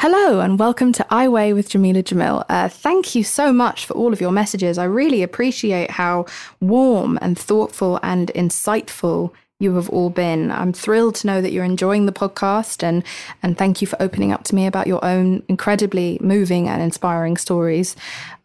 Hello and welcome to I Weigh with Jameela Jamil. Uh, thank you so much for all of your messages. I really appreciate how warm and thoughtful and insightful you have all been. I'm thrilled to know that you're enjoying the podcast and and thank you for opening up to me about your own incredibly moving and inspiring stories.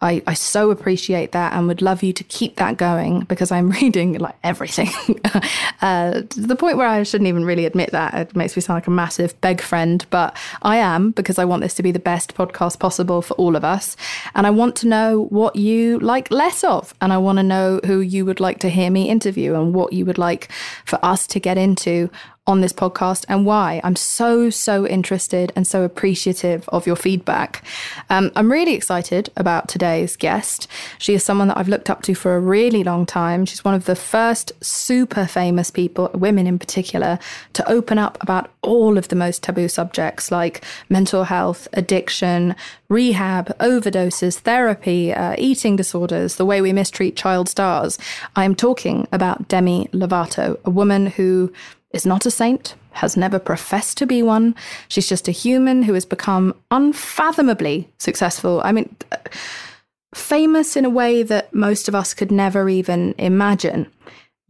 I, I so appreciate that and would love you to keep that going because I'm reading like everything uh, to the point where I shouldn't even really admit that. It makes me sound like a massive beg friend, but I am because I want this to be the best podcast possible for all of us. And I want to know what you like less of. And I want to know who you would like to hear me interview and what you would like for us to get into on this podcast and why. I'm so, so interested and so appreciative of your feedback. Um, I'm really excited about today's guest. She is someone that I've looked up to for a really long time. She's one of the first super famous people, women in particular, to open up about all of the most taboo subjects like mental health, addiction, rehab, overdoses, therapy, uh, eating disorders, the way we mistreat child stars. I'm talking about Demi Lovato, a woman who is not a saint, has never professed to be one. She's just a human who has become unfathomably successful. I mean, uh, famous in a way that most of us could never even imagine.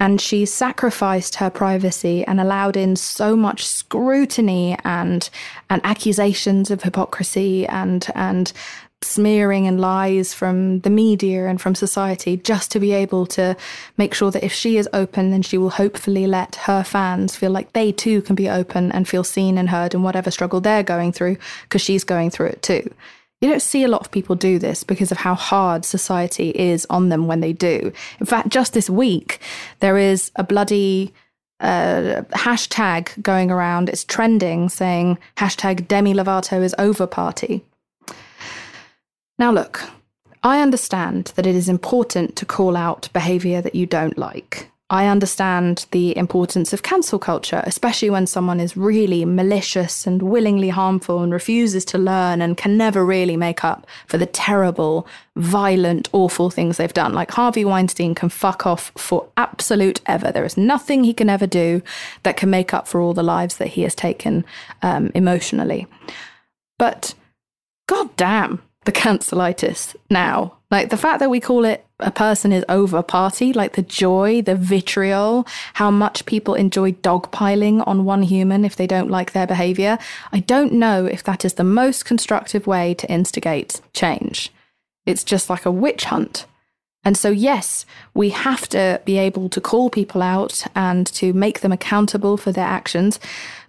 And she sacrificed her privacy and allowed in so much scrutiny and and accusations of hypocrisy and and smearing and lies from the media and from society just to be able to make sure that if she is open, then she will hopefully let her fans feel like they too can be open and feel seen and heard in whatever struggle they're going through because she's going through it too. You don't see a lot of people do this because of how hard society is on them when they do. In fact, just this week, there is a bloody uh, hashtag going around. It's trending saying hashtag Demi Lovato is over party. Now, look, I understand that it is important to call out behavior that you don't like. I understand the importance of cancel culture, especially when someone is really malicious and willingly harmful and refuses to learn and can never really make up for the terrible, violent, awful things they've done. Like Harvey Weinstein can fuck off for absolute ever. There is nothing he can ever do that can make up for all the lives that he has taken um, emotionally. But god damn, the cancelitis now. Like the fact that we call it a person is over party, like the joy, the vitriol, how much people enjoy dogpiling on one human if they don't like their behavior. I don't know if that is the most constructive way to instigate change. It's just like a witch hunt. And so, yes, we have to be able to call people out and to make them accountable for their actions.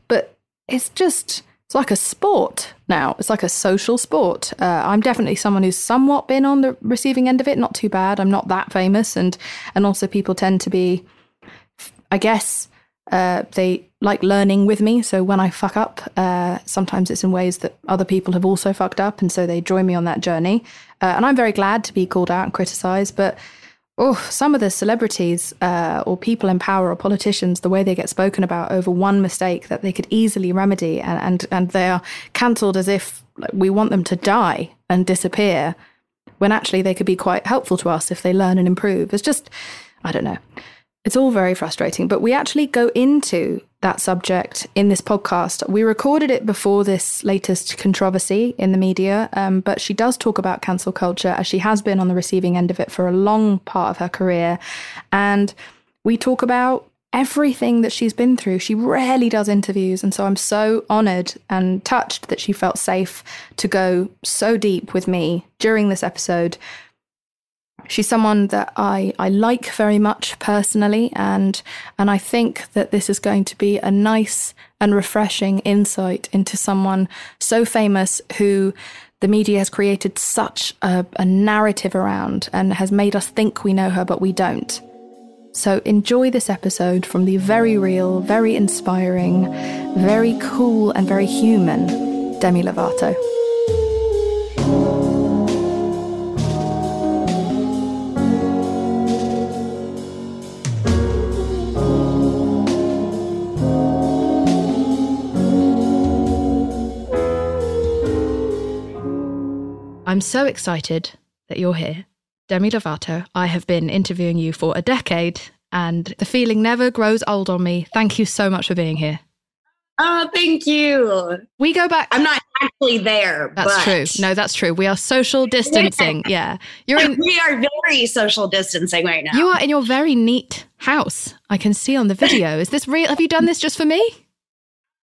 But it's just it's like a sport now. It's like a social sport. Uh, I'm definitely someone who's somewhat been on the receiving end of it. Not too bad. I'm not that famous, and and also people tend to be, I guess, uh, they like learning with me. So when I fuck up, uh, sometimes it's in ways that other people have also fucked up, and so they join me on that journey. Uh, and I'm very glad to be called out and criticized, but oh, some of the celebrities uh, or people in power or politicians, the way they get spoken about over one mistake that they could easily remedy, and and, and they are cancelled as if we want them to die and disappear, when actually they could be quite helpful to us if they learn and improve. It's just, I don't know. It's all very frustrating, but we actually go into that subject in this podcast. We recorded it before this latest controversy in the media, um, but she does talk about cancel culture as she has been on the receiving end of it for a long part of her career. And we talk about everything that she's been through. She rarely does interviews. And so I'm so honored and touched that she felt safe to go so deep with me during this episode. She's someone that I, I like very much personally, and and I think that this is going to be a nice and refreshing insight into someone so famous who the media has created such a, a narrative around and has made us think we know her, but we don't. So enjoy this episode from the very real, very inspiring, very cool, and very human Demi Lovato. I'm so excited that you're here Demi Lovato. I have been interviewing you for a decade and the feeling never grows old on me. Thank you so much for being here. Oh, thank you. We go back. I'm not actually there. That's true. No, that's true. We are social distancing. yeah. You're in We are very social distancing right now. You are in your very neat house. I can see on the video. Is this real? Have you done this just for me?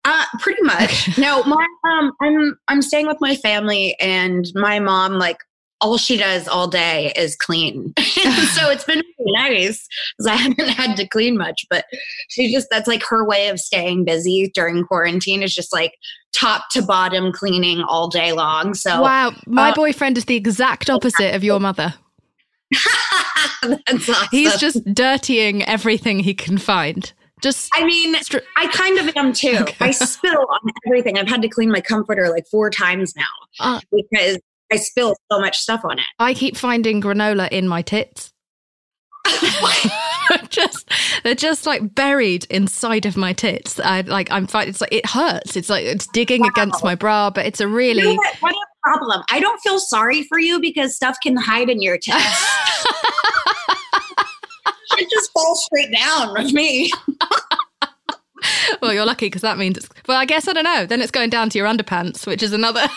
Uh, pretty much. no, my um I'm I'm staying with my family and my mom like all she does all day is clean. so it's been really nice because I haven't had to clean much, but she just, that's like her way of staying busy during quarantine is just like top to bottom cleaning all day long. So, wow, my uh, boyfriend is the exact opposite of your mother. that's awesome. He's just dirtying everything he can find. Just I mean, str- I kind of am too. Okay. I spill on everything. I've had to clean my comforter like four times now uh, because I spill so much stuff on it. I keep finding granola in my tits. just they're just like buried inside of my tits. I like I'm fighting. It's like it hurts. It's like it's digging wow. against my bra, but it's a really you know what, what a problem. I don't feel sorry for you because stuff can hide in your tits. it just falls straight down with me. well, you're lucky because that means it's. Well, I guess I don't know. Then it's going down to your underpants, which is another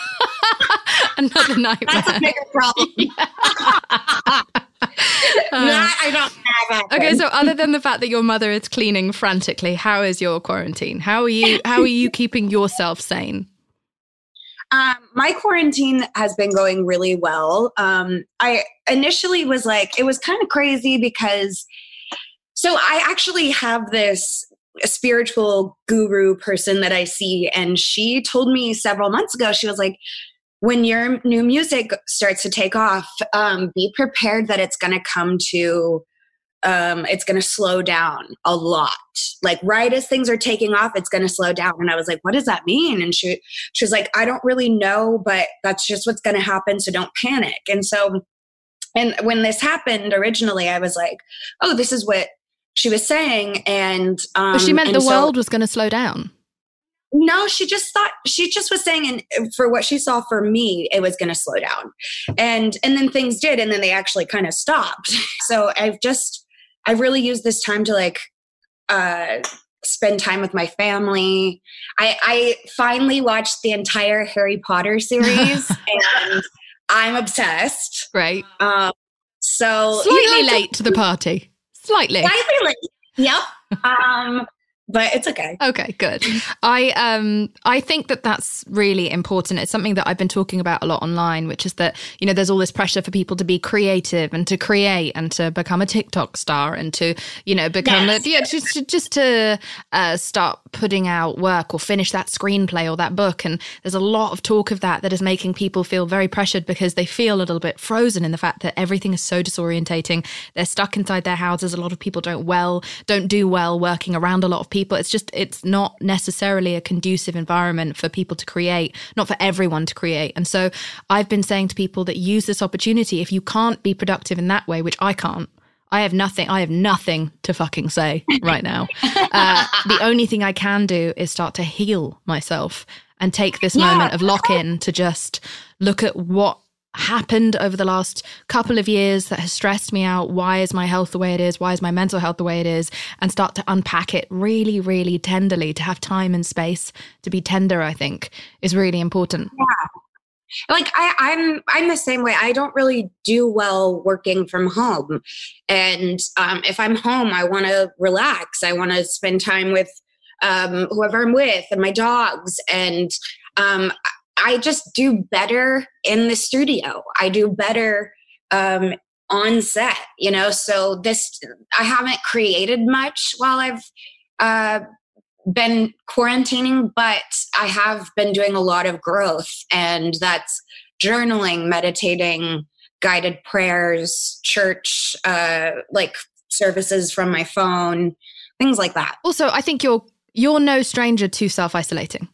another nightmare. That's a bigger problem. that um, I don't have. Okay, so other than the fact that your mother is cleaning frantically, how is your quarantine? How are you? How are you keeping yourself sane? Um, my quarantine has been going really well. Um, I initially was like, it was kind of crazy because, so I actually have this spiritual guru person that I see, and she told me several months ago, she was like, when your new music starts to take off, um, be prepared that it's going to come to, um, it's going to slow down a lot. Like right as things are taking off, it's going to slow down. And I was like, what does that mean? And she, she was like, I don't really know, but that's just what's going to happen. So don't panic. And so, and when this happened originally, I was like, oh, this is what she was saying. And um, but she meant the so, world was going to slow down no she just thought she just was saying and for what she saw for me it was going to slow down and and then things did and then they actually kind of stopped so i've just i've really used this time to like uh spend time with my family. I i finally watched the entire harry potter series and i'm obsessed. Right. Um so slightly late to the party. Slightly. Slightly late. Yep. Um but it's okay. Okay, good. I um I think that that's really important. It's something that I've been talking about a lot online, which is that you know there's all this pressure for people to be creative and to create and to become a TikTok star and to you know become yes. a, yeah just just to uh, start putting out work or finish that screenplay or that book. And there's a lot of talk of that that is making people feel very pressured because they feel a little bit frozen in the fact that everything is so disorientating. They're stuck inside their houses. A lot of people don't well don't do well working around a lot of people people. It's just, it's not necessarily a conducive environment for people to create, not for everyone to create. And so I've been saying to people that use this opportunity. If you can't be productive in that way, which I can't, I have nothing. I have nothing to fucking say right now. Uh, the only thing I can do is start to heal myself and take this yeah. moment of lock in to just look at what happened over the last couple of years that has stressed me out. Why is my health the way it is? Why is my mental health the way it is? And start to unpack it really, really tenderly to have time and space to be tender, I think is really important. Yeah. like I, I'm I'm the same way. I don't really do well working from home, and um, if I'm home, I want to relax. I want to spend time with um, whoever I'm with and my dogs, and um, I just do better in the studio. I do better um, on set, you know. So this, I haven't created much while I've uh, been quarantining, but I have been doing a lot of growth, and that's journaling, meditating, guided prayers, church, uh, like services from my phone, things like that. Also, I think you're you're no stranger to self isolating.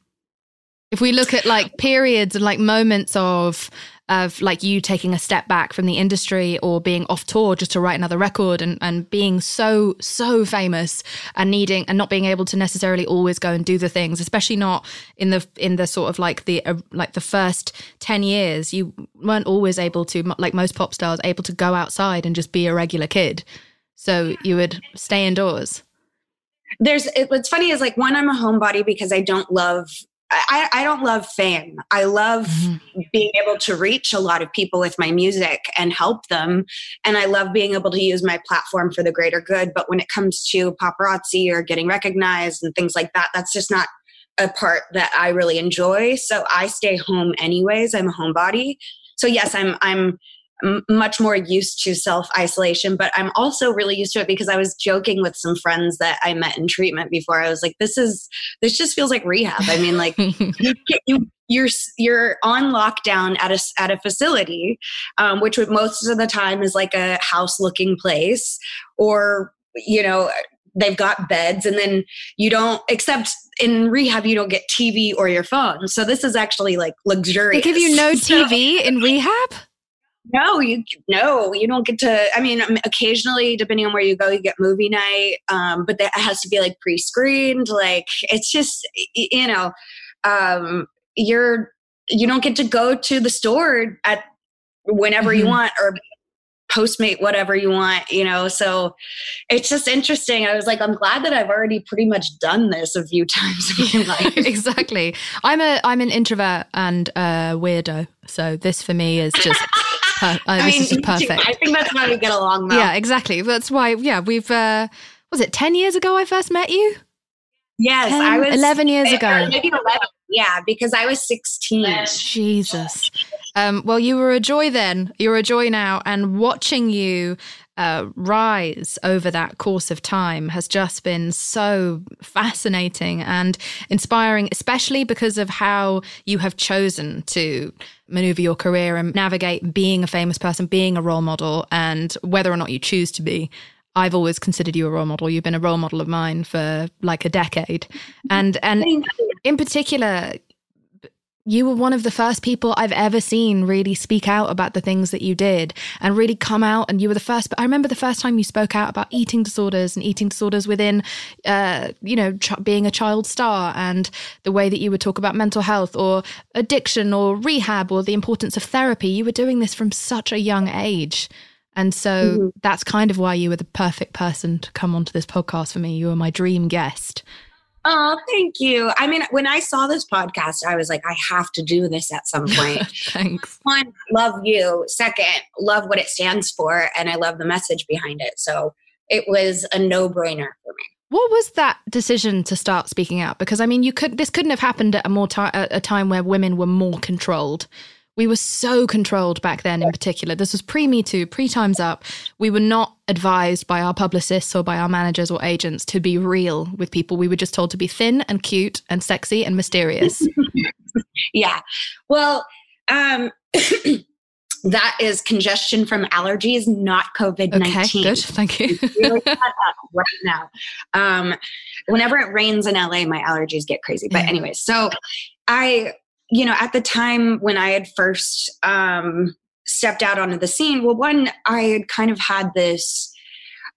If we look at like periods and like moments of of like you taking a step back from the industry or being off tour just to write another record and, and being so so famous and needing and not being able to necessarily always go and do the things especially not in the in the sort of like the uh, like the first 10 years you weren't always able to like most pop stars able to go outside and just be a regular kid. So you would stay indoors. There's it, what's funny is like one i'm a homebody because i don't love I, I don't love fame. I love mm-hmm. being able to reach a lot of people with my music and help them. And I love being able to use my platform for the greater good. But when it comes to paparazzi or getting recognized and things like that, that's just not a part that I really enjoy. So I stay home anyways. I'm a homebody. So yes, I'm I'm much more used to self isolation, but I'm also really used to it because I was joking with some friends that I met in treatment before. I was like, "This is this just feels like rehab." I mean, like you, you you're you're on lockdown at a at a facility, um, which would most of the time is like a house looking place, or you know they've got beds and then you don't except in rehab you don't get tv or your phone so this is actually like luxurious they give you no tv so, in rehab no, you no, you don't get to. I mean, um, occasionally, depending on where you go, you get movie night, um, but that has to be like pre-screened. Like it's just you know, um, you're you don't get to go to the store at whenever mm-hmm. you want or postmate whatever you want you know so it's just interesting i was like i'm glad that i've already pretty much done this a few times in my life exactly i'm a i'm an introvert and a weirdo so this for me is just Per- uh, this mean, is perfect. I think that's why we get along. Though. Yeah, exactly. That's why. Yeah, we've. Uh, was it ten years ago I first met you? Yes, 10, I was eleven years ago. Maybe eleven. Yeah, because I was sixteen. Jesus. Um, well, you were a joy then. You're a joy now, and watching you uh, rise over that course of time has just been so fascinating and inspiring, especially because of how you have chosen to maneuver your career and navigate being a famous person, being a role model, and whether or not you choose to be. I've always considered you a role model. You've been a role model of mine for like a decade. And and in particular, you were one of the first people I've ever seen really speak out about the things that you did and really come out. And you were the first. but I remember the first time you spoke out about eating disorders and eating disorders within, uh, you know, ch- being a child star and the way that you would talk about mental health or addiction or rehab or the importance of therapy. You were doing this from such a young age. And so mm-hmm. that's kind of why you were the perfect person to come onto this podcast for me. You were my dream guest. Oh, thank you. I mean, when I saw this podcast, I was like, I have to do this at some point. Thanks. One, love you. Second, love what it stands for. And I love the message behind it. So it was a no brainer for me. What was that decision to start speaking out? Because I mean, you could this couldn't have happened at a more time a time where women were more controlled we were so controlled back then, in particular. This was pre Me Too, pre Time's Up. We were not advised by our publicists or by our managers or agents to be real with people. We were just told to be thin and cute and sexy and mysterious. yeah. Well, um, that is congestion from allergies, not COVID 19. Okay, good. Thank you. right now. Um, whenever it rains in LA, my allergies get crazy. But, anyway, so I you know, at the time when I had first um, stepped out onto the scene, well, one, I had kind of had this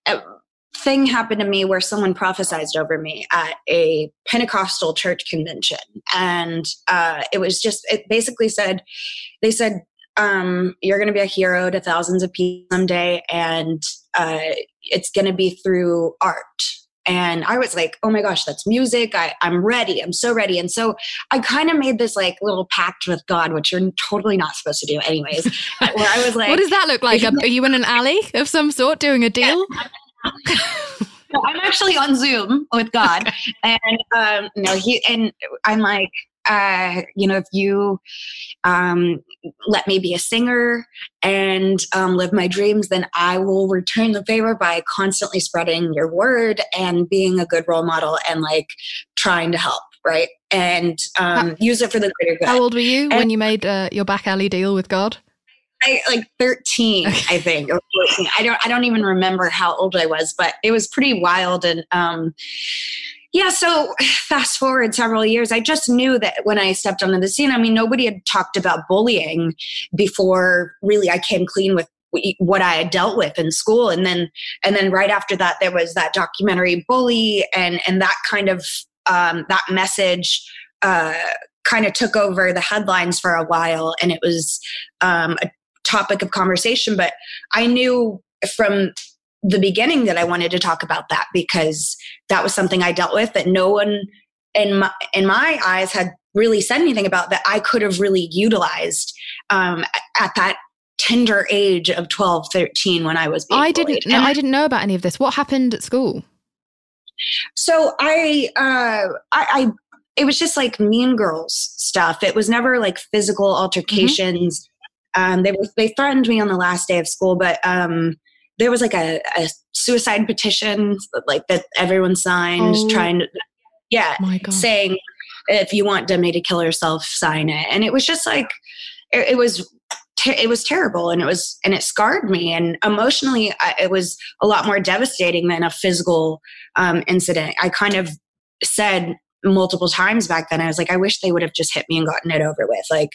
uh, thing happen to me where someone prophesized over me at a Pentecostal church convention. And uh, it was just, it basically said, they said, um, you're going to be a hero to thousands of people someday, and uh, it's going to be through art And I was like, oh my gosh, that's music. I, I'm ready. I'm so ready. And so I kind of made this like little pact with God, which you're totally not supposed to do, anyways. where I was like, what does that look like? Are you in an alley of some sort doing a deal? I'm actually on Zoom with God, and um, no, he and I'm like, uh, you know, if you um, let me be a singer and um, live my dreams, then I will return the favor by constantly spreading your word and being a good role model and like trying to help, right? And um, how, use it for the greater good. How old were you and, when you made uh, your back alley deal with God? I, like 13, I think, or 14. I don't, I don't even remember how old I was, but it was pretty wild. And, um, yeah, so fast forward several years, I just knew that when I stepped onto the scene, I mean, nobody had talked about bullying before really I came clean with what I had dealt with in school. And then, and then right after that, there was that documentary Bully and, and that kind of, um, that message, uh, kind of took over the headlines for a while and it was um, a topic of conversation, but I knew from the beginning that I wanted to talk about that because that was something I dealt with that no one in my in my eyes had really said anything about that I could have really utilized um, at that tender age of 12 13 when I was I didn't no, I didn't know about any of this. What happened at school? So I uh I, I it was just like mean girls stuff. It was never like physical mm-hmm. altercations. Um, they they threatened me on the last day of school, but um, there was like a, a, suicide petition like that everyone signed, oh. trying to yeah, saying if you want Demi to kill herself, sign it. And it was just like it, it was it was terrible and it was and it scarred me and emotionally I, it was a lot more devastating than a physical um, incident i kind of said multiple times back then. I was like, I wish they would have just hit me and gotten it over with. Like,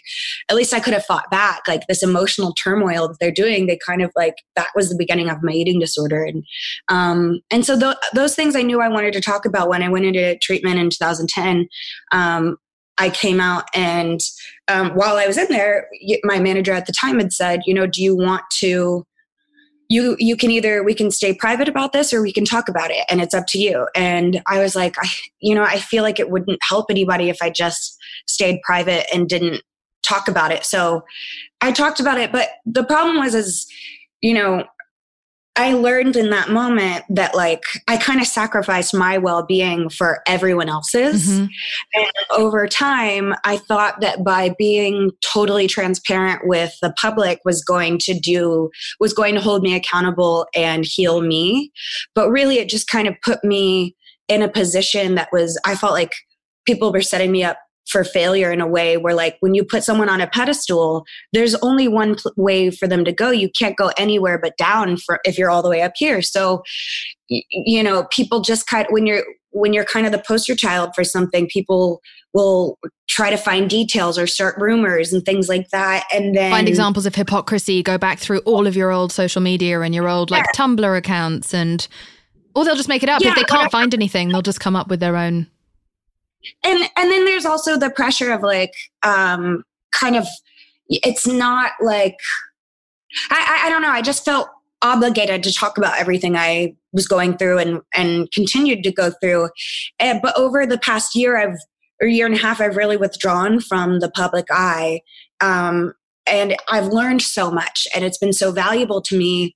at least I could have fought back. Like this emotional turmoil that they're doing, they kind of like that was the beginning of my eating disorder. And um, and so th- those things I knew I wanted to talk about when I went into treatment in 2010. Um, I came out and um, while I was in there, my manager at the time had said, you know, do you want to you you can either we can stay private about this or we can talk about it and it's up to you. And i was like i you know i feel like it wouldn't help anybody if i just stayed private and didn't talk about it. So i talked about it but the problem was is you know I learned in that moment that like I kind of sacrificed my well-being for everyone else's. Mm-hmm. And over time, I thought that by being totally transparent with the public was going to do was going to hold me accountable and heal me. But really it just kind of put me in a position that was I felt like people were setting me up for failure in a way where like when you put someone on a pedestal there's only one pl- way for them to go. You can't go anywhere but down for if you're all the way up here. So y- you know people just kind of, when you're when you're kind of the poster child for something people will try to find details or start rumors and things like that. And then find examples of hypocrisy. Go back through all of your old social media and your old like yeah. tumblr accounts and or they'll just make it up. Yeah, if they can't find anything they'll just come up with their own and and then there's also the pressure of like um kind of it's not like I, I, I don't know i just felt obligated to talk about everything i was going through and and continued to go through. And, but over the past year i've or year and a half i've really withdrawn from the public eye. Um and i've learned so much and it's been so valuable to me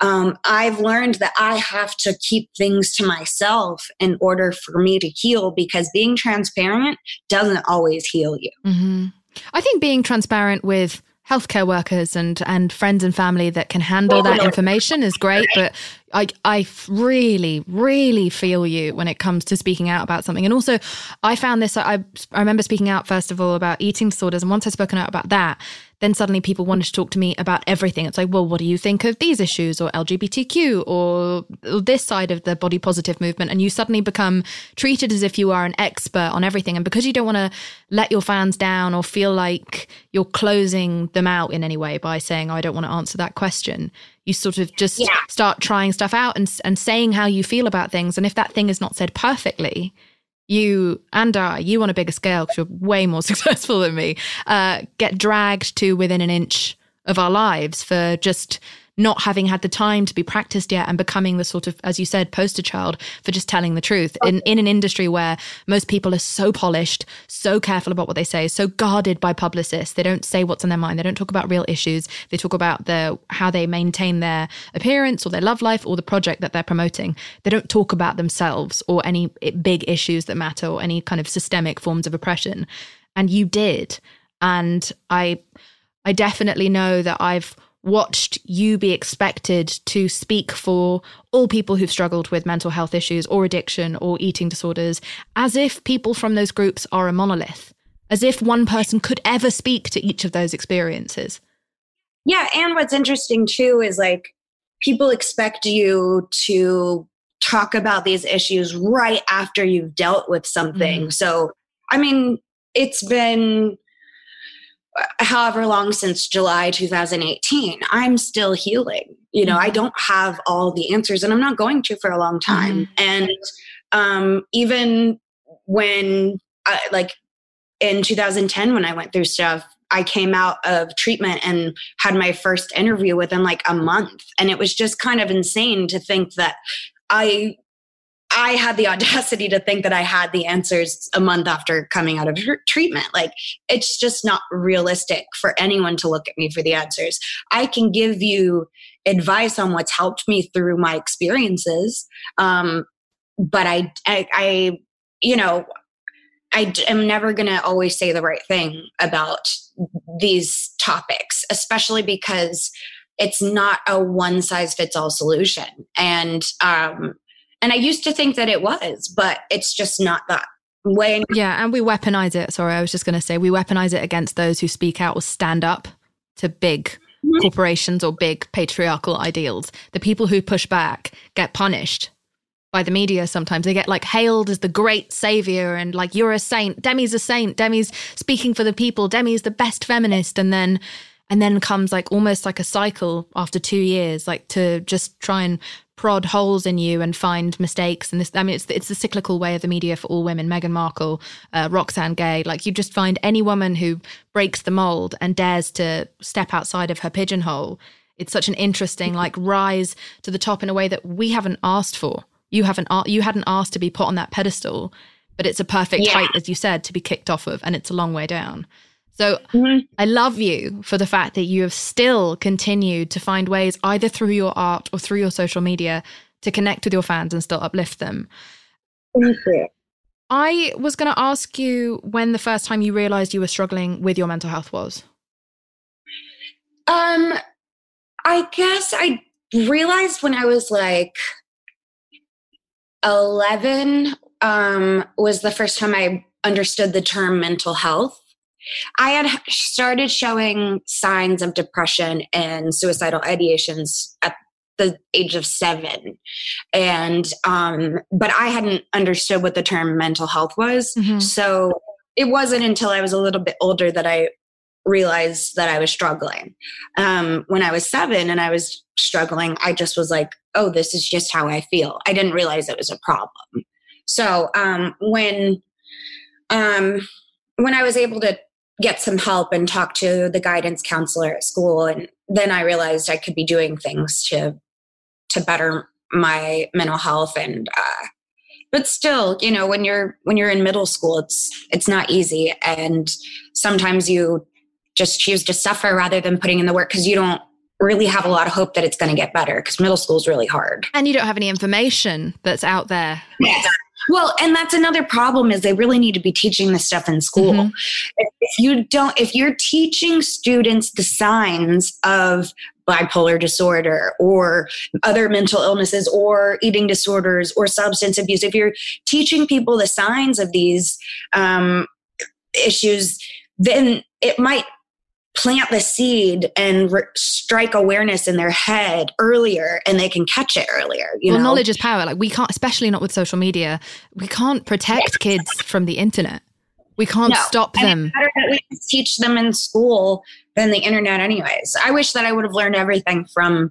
um, I've learned that I have to keep things to myself in order for me to heal because being transparent doesn't always heal you. Mm-hmm. I think being transparent with healthcare workers and and friends and family that can handle that information is great but I I really really feel you when it comes to speaking out about something and also I found this I I remember speaking out first of all about eating disorders and once I've spoken out about that then suddenly people wanted to talk to me about everything. It's like, well, what do you think of these issues or LGBTQ or this side of the body positive movement? And you suddenly become treated as if you are an expert on everything. And because you don't want to let your fans down or feel like you're closing them out in any way by saying, oh, I don't want to answer that question, you sort of just yeah. start trying stuff out and, and saying how you feel about things. And if that thing is not said perfectly, you and I, you on a bigger scale because you're way more successful than me, uh, get dragged to within an inch of our lives for just not having had the time to be practiced yet and becoming the sort of, as you said, poster child for just telling the truth in, in an industry where most people are so polished, so careful about what they say, so guarded by publicists. They don't say what's on their mind. They don't talk about real issues. They talk about the how they maintain their appearance or their love life or the project that they're promoting. They don't talk about themselves or any big issues that matter or any kind of systemic forms of oppression. And you did. And I I definitely know that I've watched you be expected to speak for all people who've struggled with mental health issues or addiction or eating disorders, as if people from those groups are a monolith, as if one person could ever speak to each of those experiences. Yeah. And what's interesting too is like people expect you to talk about these issues right after you've dealt with something. Mm. So, I mean, it's been however long since July 2018. I'm still healing. You know, mm-hmm. I don't have all the answers and I'm not going to for a long time. Mm-hmm. And um, even when, I, like in 2010, when I went through stuff, I came out of treatment and had my first interview within like a month. And it was just kind of insane to think that I I had the audacity to think that I had the answers a month after coming out of treatment. Like, it's just not realistic for anyone to look at me for the answers. I can give you advice on what's helped me through my experiences. Um, but I, I, I, you know, I am never going to always say the right thing about these topics, especially because it's not a one size fits all solution. And, um, and I used to think that it was, but it's just not that way. Yeah, and we weaponize it. Sorry, I was just going to say we weaponize it against those who speak out or stand up to big mm-hmm. corporations or big patriarchal ideals. The people who push back get punished by the media sometimes. They get like hailed as the great savior and like you're a saint. Demi's a saint. Demi's speaking for the people. Demi's the best feminist. And then and then comes like almost like a cycle after two years, like to just try and prod holes in you and find mistakes. And this, I mean, it's it's the cyclical way of the media for all women. Meghan Markle, uh, Roxane Gay, like you just find any woman who breaks the mold and dares to step outside of her pigeonhole. It's such an interesting like rise to the top in a way that we haven't asked for. You haven't you hadn't asked to be put on that pedestal, but it's a perfect yeah. height, as you said, to be kicked off of, and it's a long way down. So mm-hmm. I love you for the fact that you have still continued to find ways, either through your art or through your social media, to connect with your fans and still uplift them. Thank you. I was going to ask you when the first time you realized you were struggling with your mental health was. Um, I guess I realized when I was like 11 um, was the first time I understood the term mental health. I had started showing signs of depression and suicidal ideations at the age of seven. And um but i hadn't understood what the term mental health was. Mm-hmm. so it wasn't until i was a little bit older that i realized that i was struggling. Um when i was seven and i was struggling i just was like oh this is just how i feel. I didn't realize it was a problem. So um when um when i was able to get some help and talk to the guidance counselor at school and then i realized i could be doing things to to better my mental health. And uh, but still you know when you're when you're in middle school it's it's not easy. And sometimes you just choose to suffer rather than putting in the work because you don't really have a lot of hope that it's going to get better because middle school is really hard. And you don't have any information that's out there. Yes. Well, and that's another problem is they really need to be teaching this stuff in school. Mm-hmm. If you don't, if you're teaching students the signs of bipolar disorder or other mental illnesses or eating disorders or substance abuse, if you're teaching people the signs of these um, issues, then it might plant the seed and re- strike awareness in their head earlier and they can catch it earlier you well know? knowledge is power like we can't especially not with social media we can't protect yeah. kids from the internet we can't no. stop them better that we teach them in school than the internet anyways i wish that i would have learned everything from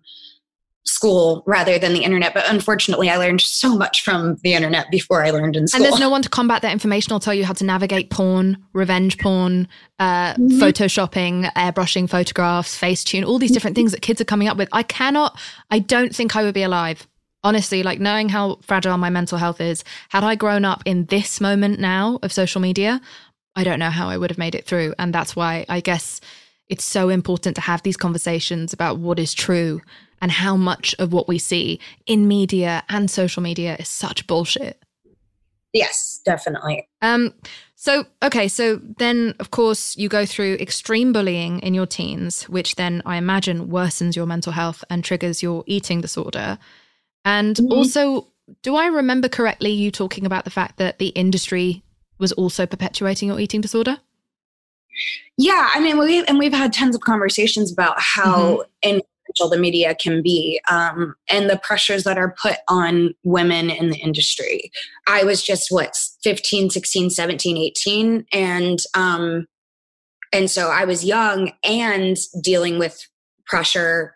school rather than the internet. But unfortunately, I learned so much from the internet before I learned in school. And there's no one to combat that information or tell you how to navigate porn, revenge porn, uh, mm-hmm. photoshopping, airbrushing photographs, Facetune, all these different things that kids are coming up with. I cannot, I don't think I would be alive. Honestly, like knowing how fragile my mental health is, had I grown up in this moment now of social media, I don't know how I would have made it through. And that's why I guess it's so important to have these conversations about what is true and how much of what we see in media and social media is such bullshit. Yes, definitely. Um so okay, so then of course you go through extreme bullying in your teens, which then I imagine worsens your mental health and triggers your eating disorder. And mm-hmm. also, do I remember correctly you talking about the fact that the industry was also perpetuating your eating disorder? Yeah, I mean, we and we've had tons of conversations about how mm-hmm the media can be um, and the pressures that are put on women in the industry. I was just what 15, 16, 17, 18 and um, and so I was young and dealing with pressure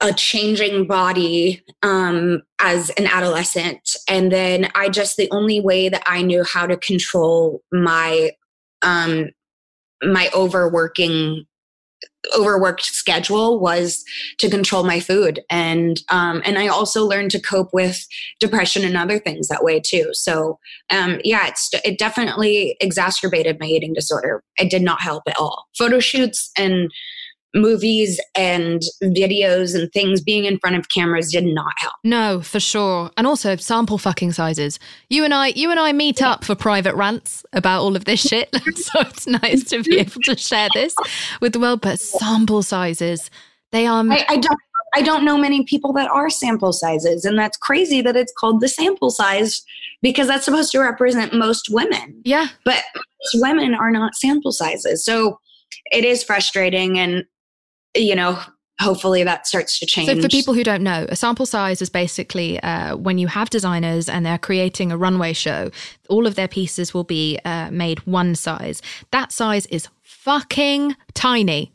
a changing body um, as an adolescent and then i just the only way that i knew how to control my um, my overworking overworked schedule was to control my food. And um, and i also learned to cope with depression and other things that way too. So um, yeah it's it definitely exacerbated my eating disorder. It did not help at all. Photo shoots and movies and videos and things being in front of cameras did not help. No, for sure. And also sample fucking sizes. You and I you and I meet up for private rants about all of this shit. so it's nice to be able to share this with the world. But sample sizes, they are I, I don't I don't know many people that are sample sizes. And that's crazy that it's called the sample size because that's supposed to represent most women. Yeah. But women are not sample sizes. So it is frustrating. And you know, hopefully that starts to change. So, for people who don't know, a sample size is basically uh, when you have designers and they're creating a runway show, all of their pieces will be uh, made one size. That size is fucking tiny.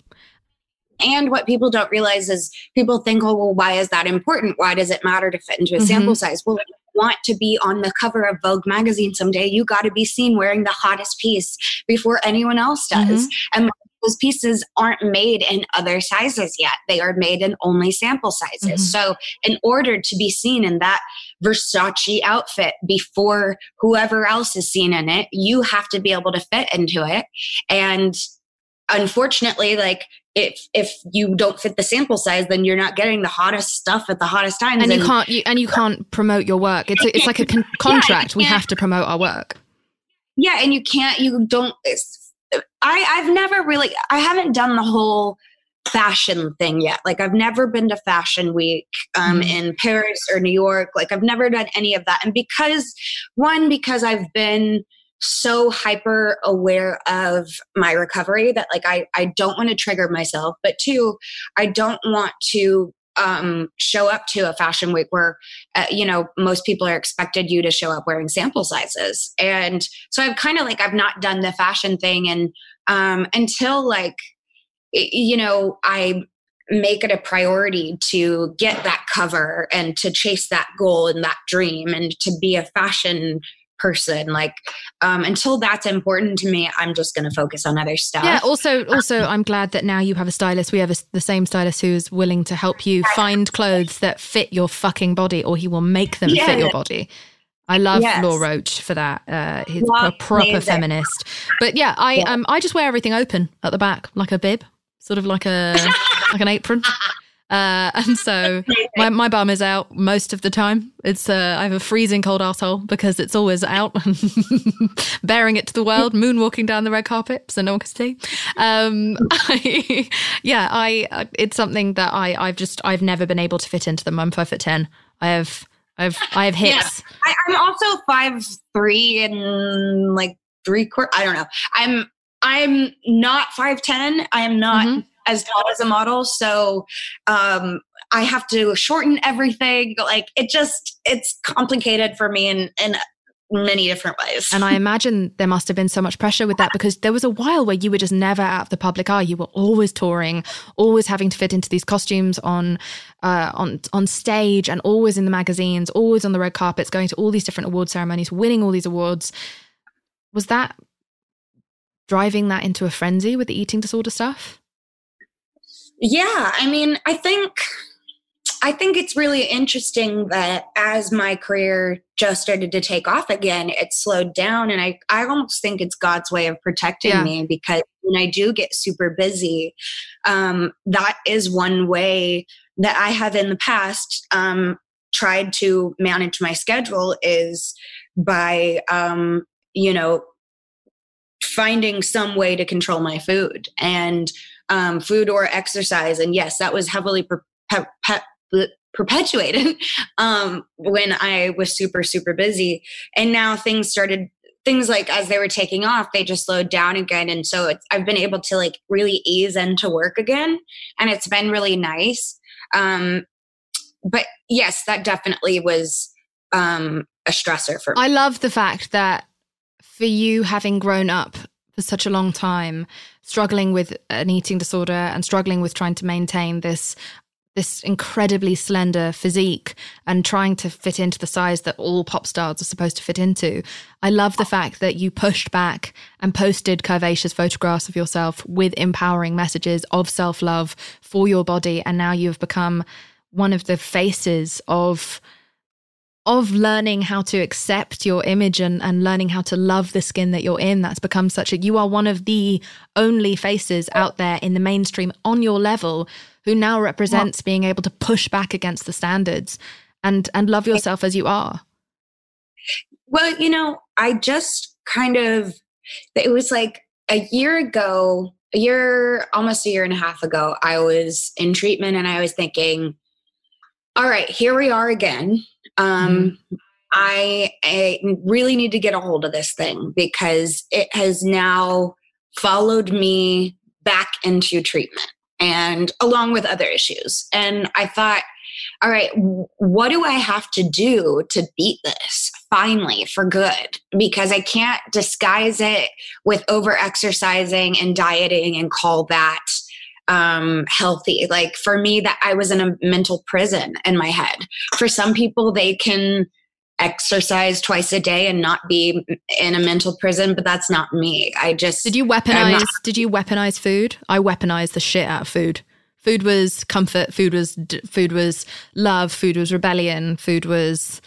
And what people don't realize is people think, oh, well, why is that important? Why does it matter to fit into a mm-hmm. sample size? Well, if you want to be on the cover of Vogue magazine someday, you got to be seen wearing the hottest piece before anyone else does. Mm-hmm. And those pieces aren't made in other sizes yet. They are made in only sample sizes. Mm-hmm. So, in order to be seen in that Versace outfit before whoever else is seen in it, you have to be able to fit into it. And unfortunately, like if if you don't fit the sample size, then you're not getting the hottest stuff at the hottest times. And, and you can't you, and you can't promote your work. It's a, it's like a con- contract. Yeah, we have to promote our work. Yeah, and you can't. You don't. I, I've never really, I haven't done the whole fashion thing yet. Like I've never been to Fashion Week um, mm. in Paris or New York. Like I've never done any of that. And because one, because I've been so hyper aware of my recovery that like I, I don't want to trigger myself. But two, I don't want to um, show up to a fashion week where uh, you know most people are expected you to show up wearing sample sizes. And so i've kind of like i've not done the fashion thing. And um, until like you know i make it a priority to get that cover and to chase that goal and that dream and to be a fashion person like um until that's important to me i'm just going to focus on other stuff yeah also also i'm glad that now you have a stylist we have a, the same stylist who's willing to help you find clothes that fit your fucking body or he will make them yeah. fit your body I love yes. Law Roach for that. Uh, he's a proper amazing. feminist. But yeah, I yeah. um I just wear everything open at the back, like a bib, sort of like a like an apron. Uh, and so my, my bum is out most of the time. It's uh, I have a freezing cold asshole because it's always out, bearing it to the world, moonwalking down the red carpet, so no one can see. Um, I, yeah, I uh, it's something that I I've just I've never been able to fit into them. I'm five foot ten. I have I've I have hips. Yeah. I, I'm also five three and like three quarter. I don't know. I'm I'm not five ten. I am not. Mm-hmm as tall as a model. So um, I have to shorten everything. Like it just, it's complicated for me. And, and many different ways. And I imagine there must have been so much pressure with that because there was a while where you were just never out of the public eye. You were always touring, always having to fit into these costumes on uh, on on stage, and always in the magazines, always on the red carpets, going to all these different award ceremonies, winning all these awards. Was that driving that into a frenzy with the eating disorder stuff? Yeah, I mean, I think I think it's really interesting that as my career just started to take off again, it slowed down. And I, I almost think it's God's way of protecting yeah. me because when I do get super busy, um, that is one way that I have in the past um, tried to manage my schedule is by, um, you know, finding some way to control my food and um, food or exercise. And yes, that was heavily pre- pe- perpetuated um, when I was super, super busy. And now things started, things like as they were taking off, they just slowed down again. And so I've been able to like really ease into work again. And it's been really nice. Um, but yes, that definitely was um, a stressor for me. I love the fact that for you having grown up for such a long time, struggling with an eating disorder and struggling with trying to maintain this this incredibly slender physique and trying to fit into the size that all pop stars are supposed to fit into. I love the fact that you pushed back and posted curvaceous photographs of yourself with empowering messages of self love for your body. And now you've become one of the faces of of learning how to accept your image and, and learning how to love the skin that you're in that's become such a you are one of the only faces out there in the mainstream on your level who now represents being able to push back against the standards and and love yourself as you are. Well you know i just kind of it was like a year ago a year almost a year and a half ago i was in treatment and i was thinking all right here we are again um, mm I, I really need to get a hold of this thing because it has now followed me back into treatment and along with other issues. And I thought, all right, what do I have to do to beat this finally for good? Because I can't disguise it with over exercising and dieting and call that um, healthy. Like for me, that I was in a mental prison in my head. For some people, they can exercise twice a day and not be in a mental prison but that's not me. I just did you weaponize not, did you weaponize food? I weaponized the shit out of food. Food was comfort food was food was love food was rebellion food was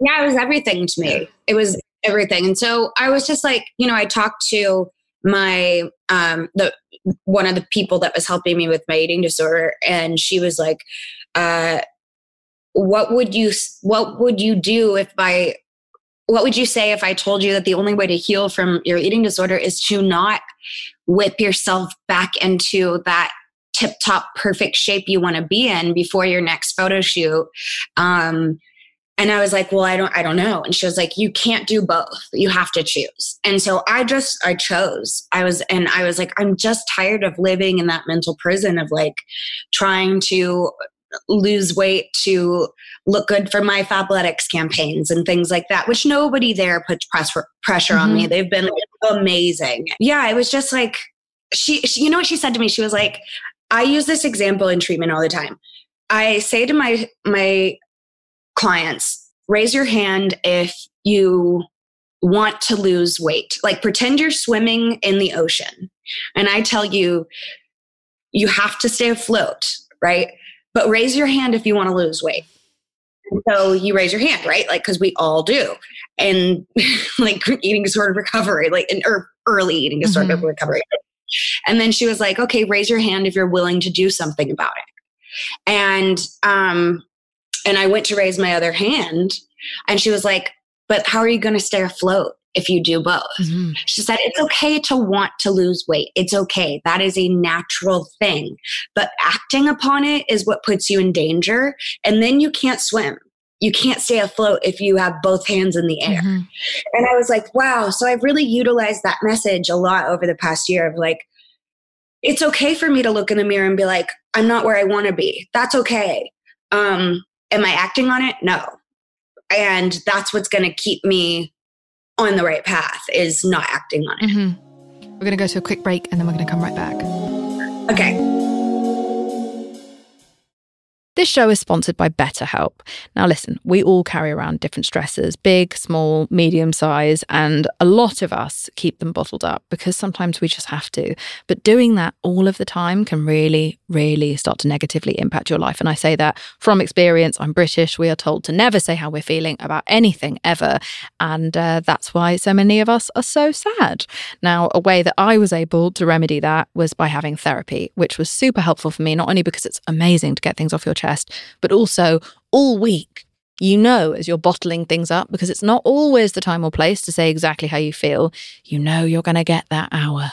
yeah it was everything to me. It was everything. And so i was just like you know i talked to my um the one of the people that was helping me with my eating disorder and she was like uh what would you what would you do if I what would you say if I told you that the only way to heal from your eating disorder is to not whip yourself back into that tip top perfect shape you want to be in before your next photo shoot? Um, and i was like well i don't i don't know. And she was like you can't do both. You have to choose. And so i just i chose. I was and i was like i'm just tired of living in that mental prison of like trying to lose weight to look good for my fabletics campaigns and things like that which nobody there puts press, pressure mm-hmm. on me. Mm-hmm. they've been amazing. Yeah it was just like she, she you know what she said to me? She was like i use this example in treatment all the time. I say to my my clients raise your hand if you want to lose weight like pretend you're swimming in the ocean and i tell you you have to stay afloat right but raise your hand if you want to lose weight. So you raise your hand, right? Like, because we all do. And like eating disorder recovery, like, in, or early eating disorder mm-hmm. recovery. And then she was like, okay, raise your hand if you're willing to do something about it. And, um, and I went to raise my other hand and she was like, but how are you going to stay afloat? if you do both. Mm-hmm. She said, It's okay to want to lose weight. It's okay. That is a natural thing. But acting upon it is what puts you in danger. And then you can't swim. You can't stay afloat if you have both hands in the air. Mm-hmm. And I was like, wow. So I've really utilized that message a lot over the past year of like, it's okay for me to look in the mirror and be like, I'm not where I want to be. That's okay. Um, am I acting on it? No. And that's what's going to keep me on the right path is not acting on it. Mm-hmm. We're going to go to a quick break and then we're going to come right back. Okay. This show is sponsored by BetterHelp. Now, listen, we all carry around different stresses big, small, medium size, and a lot of us keep them bottled up because sometimes we just have to. But doing that all of the time can really, really start to negatively impact your life. And I say that from experience. I'm British. We are told to never say how we're feeling about anything ever. And uh, that's why so many of us are so sad. Now, a way that I was able to remedy that was by having therapy, which was super helpful for me, not only because it's amazing to get things off your chest but also all week. You know, as you're bottling things up, because it's not always the time or place to say exactly how you feel, you know you're going to get that hour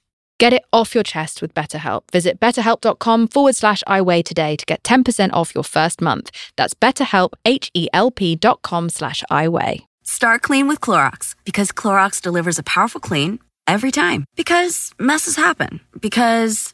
Get it off your chest with BetterHelp. Visit betterhelp.com forward slash iWeigh today to get 10% off your first month. That's betterhelp, H-E-L-P dot com slash iWeigh. Start clean with Clorox because Clorox delivers a powerful clean every time. Because messes happen. Because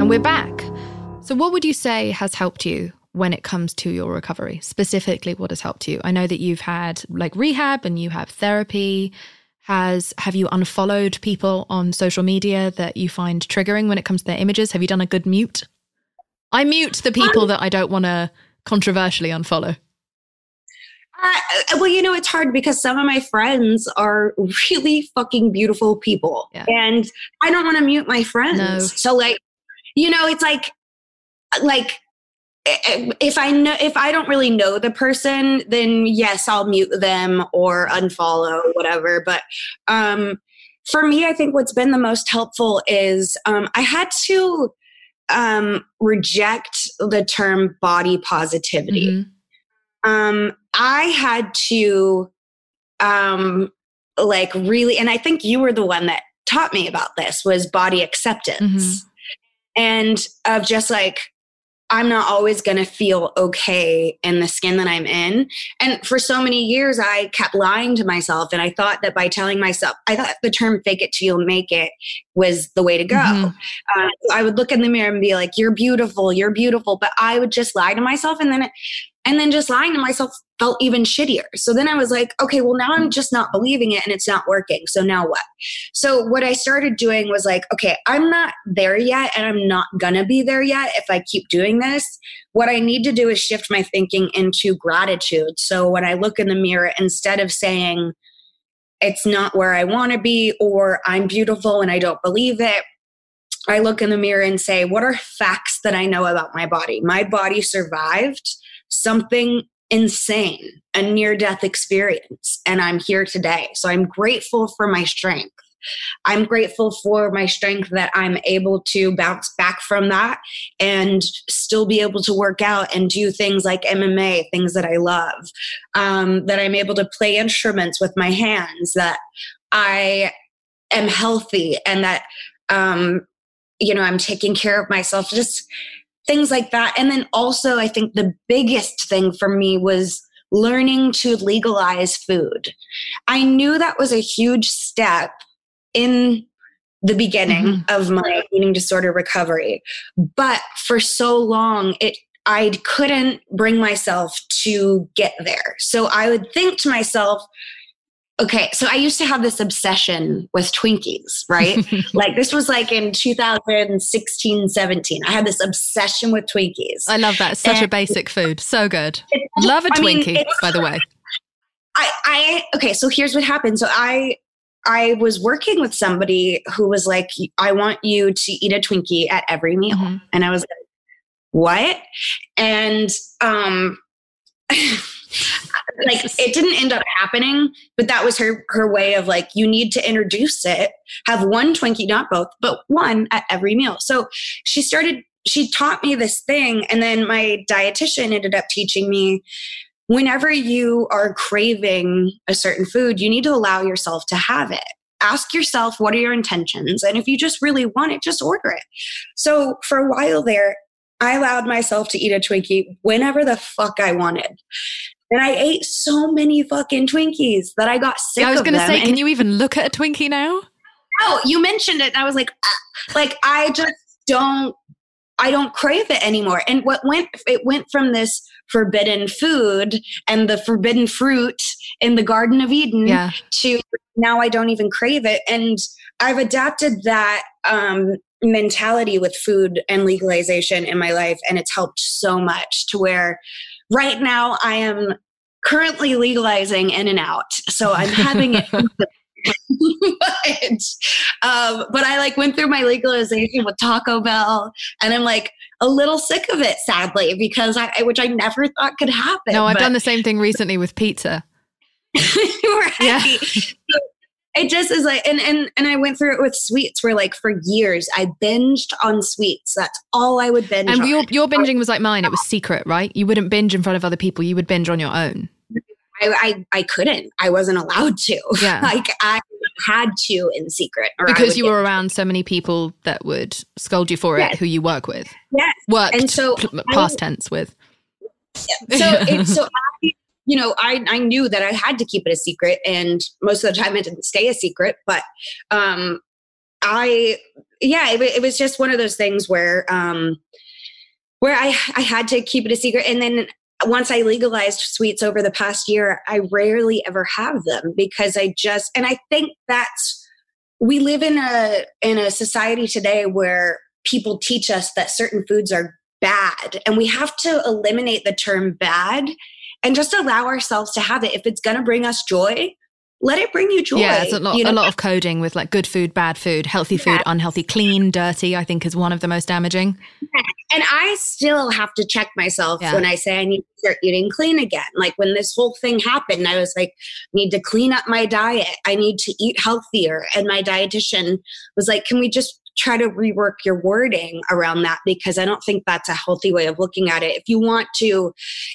And we're back. So, what would you say has helped you when it comes to your recovery? Specifically, what has helped you? I know that you've had like rehab and you have therapy. Has have you unfollowed people on social media that you find triggering when it comes to their images? Have you done a good mute? I mute the people um, that I don't want to controversially unfollow. Uh, well, you know, it's hard because some of my friends are really fucking beautiful people. Yeah. And I don't want to mute my friends. No. So, like, you know, it's like, like, if I know if I don't really know the person, then yes, I'll mute them or unfollow, whatever. But um, for me, I think what's been the most helpful is um, I had to um, reject the term body positivity. Mhm. Um, I had to um, like really, and I think you were the one that taught me about this was body acceptance Mhm. and of just like I'm not always going to feel okay in the skin that I'm in. And for so many years, I kept lying to myself. And I thought that by telling myself, I thought the term fake it till you make it was the way to go. Mhm. Uh, so I would look in the mirror and be like, you're beautiful, you're beautiful. But I would just lie to myself. And then, it, and then just lying to myself felt even shittier. So then I was like, okay, well, now I'm just not believing it and it's not working. So now what? So what I started doing was like, okay, I'm not there yet and I'm not gonna be there yet if I keep doing this. What I need to do is shift my thinking into gratitude. So when I look in the mirror, instead of saying, it's not where I wanna be or I'm beautiful and I don't believe it, I look in the mirror and say, what are facts that I know about my body? My body survived something insane, a near death experience, and I'm here today. So I'm grateful for my strength. I'm grateful for my strength that I'm able to bounce back from that and still be able to work out and do things like MMA, things that I love. Um, that I'm able to play instruments with my hands, that I am healthy and that um you know i'm taking care of myself just things like that. And then also i think the biggest thing for me was learning to legalize food. I knew that was a huge step in the beginning Mhm. of my eating disorder recovery. But for so long it i couldn't bring myself to get there. So i would think to myself okay so i used to have this obsession with twinkies right like this was like in 2016 17 i had this obsession with twinkies I love that. It's such a basic food. So good. Love a I Twinkie, it's- by the way. I, I okay so here's what happened so i i was working with somebody who was like i want you to eat a twinkie at every meal Mhm. and i was like what and um like it didn't end up happening but that was her her way of like you need to introduce it. Have one twinkie not both but one at every meal. So she started she taught me this thing and then my dietitian ended up teaching me whenever you are craving a certain food you need to allow yourself to have it. Ask yourself what are your intentions and if you just really want it just order it. So for a while there i allowed myself to eat a twinkie whenever the fuck i wanted and i ate so many fucking twinkies that i got sick I was going to say, can you even look at a Twinkie now? Oh, you mentioned it. And I was like, ah. like I just don't, I don't crave it anymore. And what went, it went from this forbidden food and the forbidden fruit in the Garden of Eden Yeah. to now I don't even crave it. And I've adapted that um, mentality with food and legalization in my life, and it's helped so much to where right now I am currently legalizing In-N-Out. So I'm having it. but, um, but I like went through my legalization with Taco Bell, and I'm like a little sick of it, sadly, because I, which I never thought could happen. No, I've but- done the same thing recently with pizza. right. Yeah. So it just is like and and and I went through it with sweets where like for years I binged on sweets. That's all I would binge And on. your, your binging was like mine. It was secret, right? You wouldn't binge in front of other people. You would binge on your own. I, I I couldn't. I wasn't allowed to. Yeah. like I had to in secret. Because you were around so many people that would scold you for it, who you work with. Yes. Worked, And so p- I- past tense with. so it, so I, you know I I knew that I had to keep it a secret, and most of the time it didn't stay a secret. But um, I yeah, it, it was just one of those things where um, where I I had to keep it a secret, and then once I legalized sweets over the past year, I rarely ever have them because I just and I think that's we live in a in a society today where people teach us that certain foods are bad and we have to eliminate the term bad and just allow ourselves to have it if it's going to bring us joy let it bring you joy Yeah, it's a lot, you know? a lot of coding with like good food, bad food, healthy food, Yeah. unhealthy, clean, dirty. I think is one of the most damaging. and i still have to check myself Yeah. when i say i need to start eating clean again like when this whole thing happened i was like need to clean up my diet i need to eat healthier and my dietitian was like can we just try to rework your wording around that because i don't think that's a healthy way of looking at it if you want to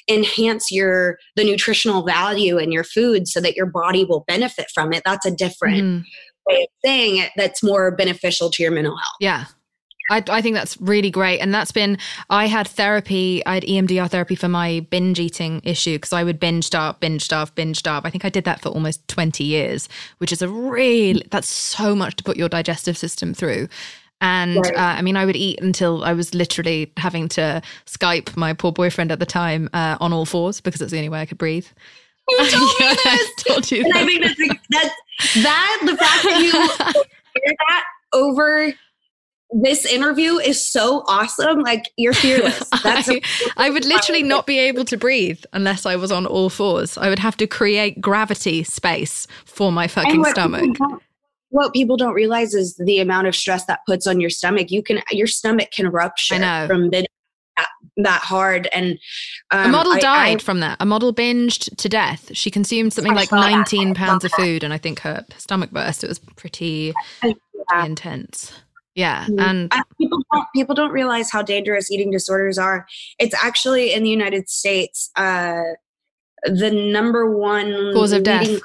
enhance your the nutritional value in your food so that your body will benefit from it that's a different Mhm. way of saying it that's more beneficial to your mental health Yeah. I, I think that's really great. And that's been, I had therapy, I had EMDR therapy for my binge eating issue because I would binge starve, binge starve, binge starve. I think I did that for almost 20 years, which is a real, that's so much to put your digestive system through. And Right. uh, I mean, I would eat until I was literally having to Skype my poor boyfriend at the time uh, on all fours because it's the only way I could breathe. you told me Yeah, I told you And I think that's like, that's that the fact that you hear that over this interview is so awesome. Like you're fearless. That's I, I would literally not be able to breathe unless I was on all fours. I would have to create gravity space for my fucking what stomach. people What people don't realize is the amount of stress that puts on your stomach. You can your stomach can rupture I know. from that, that hard. And um, a model I- died I- from that. A model binged to death. She consumed something I like saw that. 19 pounds of food, and I think her stomach burst. It was pretty, pretty intense. Yeah, Mm. and people don't people don't realize how dangerous eating disorders are. It's actually in the United States uh, the number one Cause of death. cause of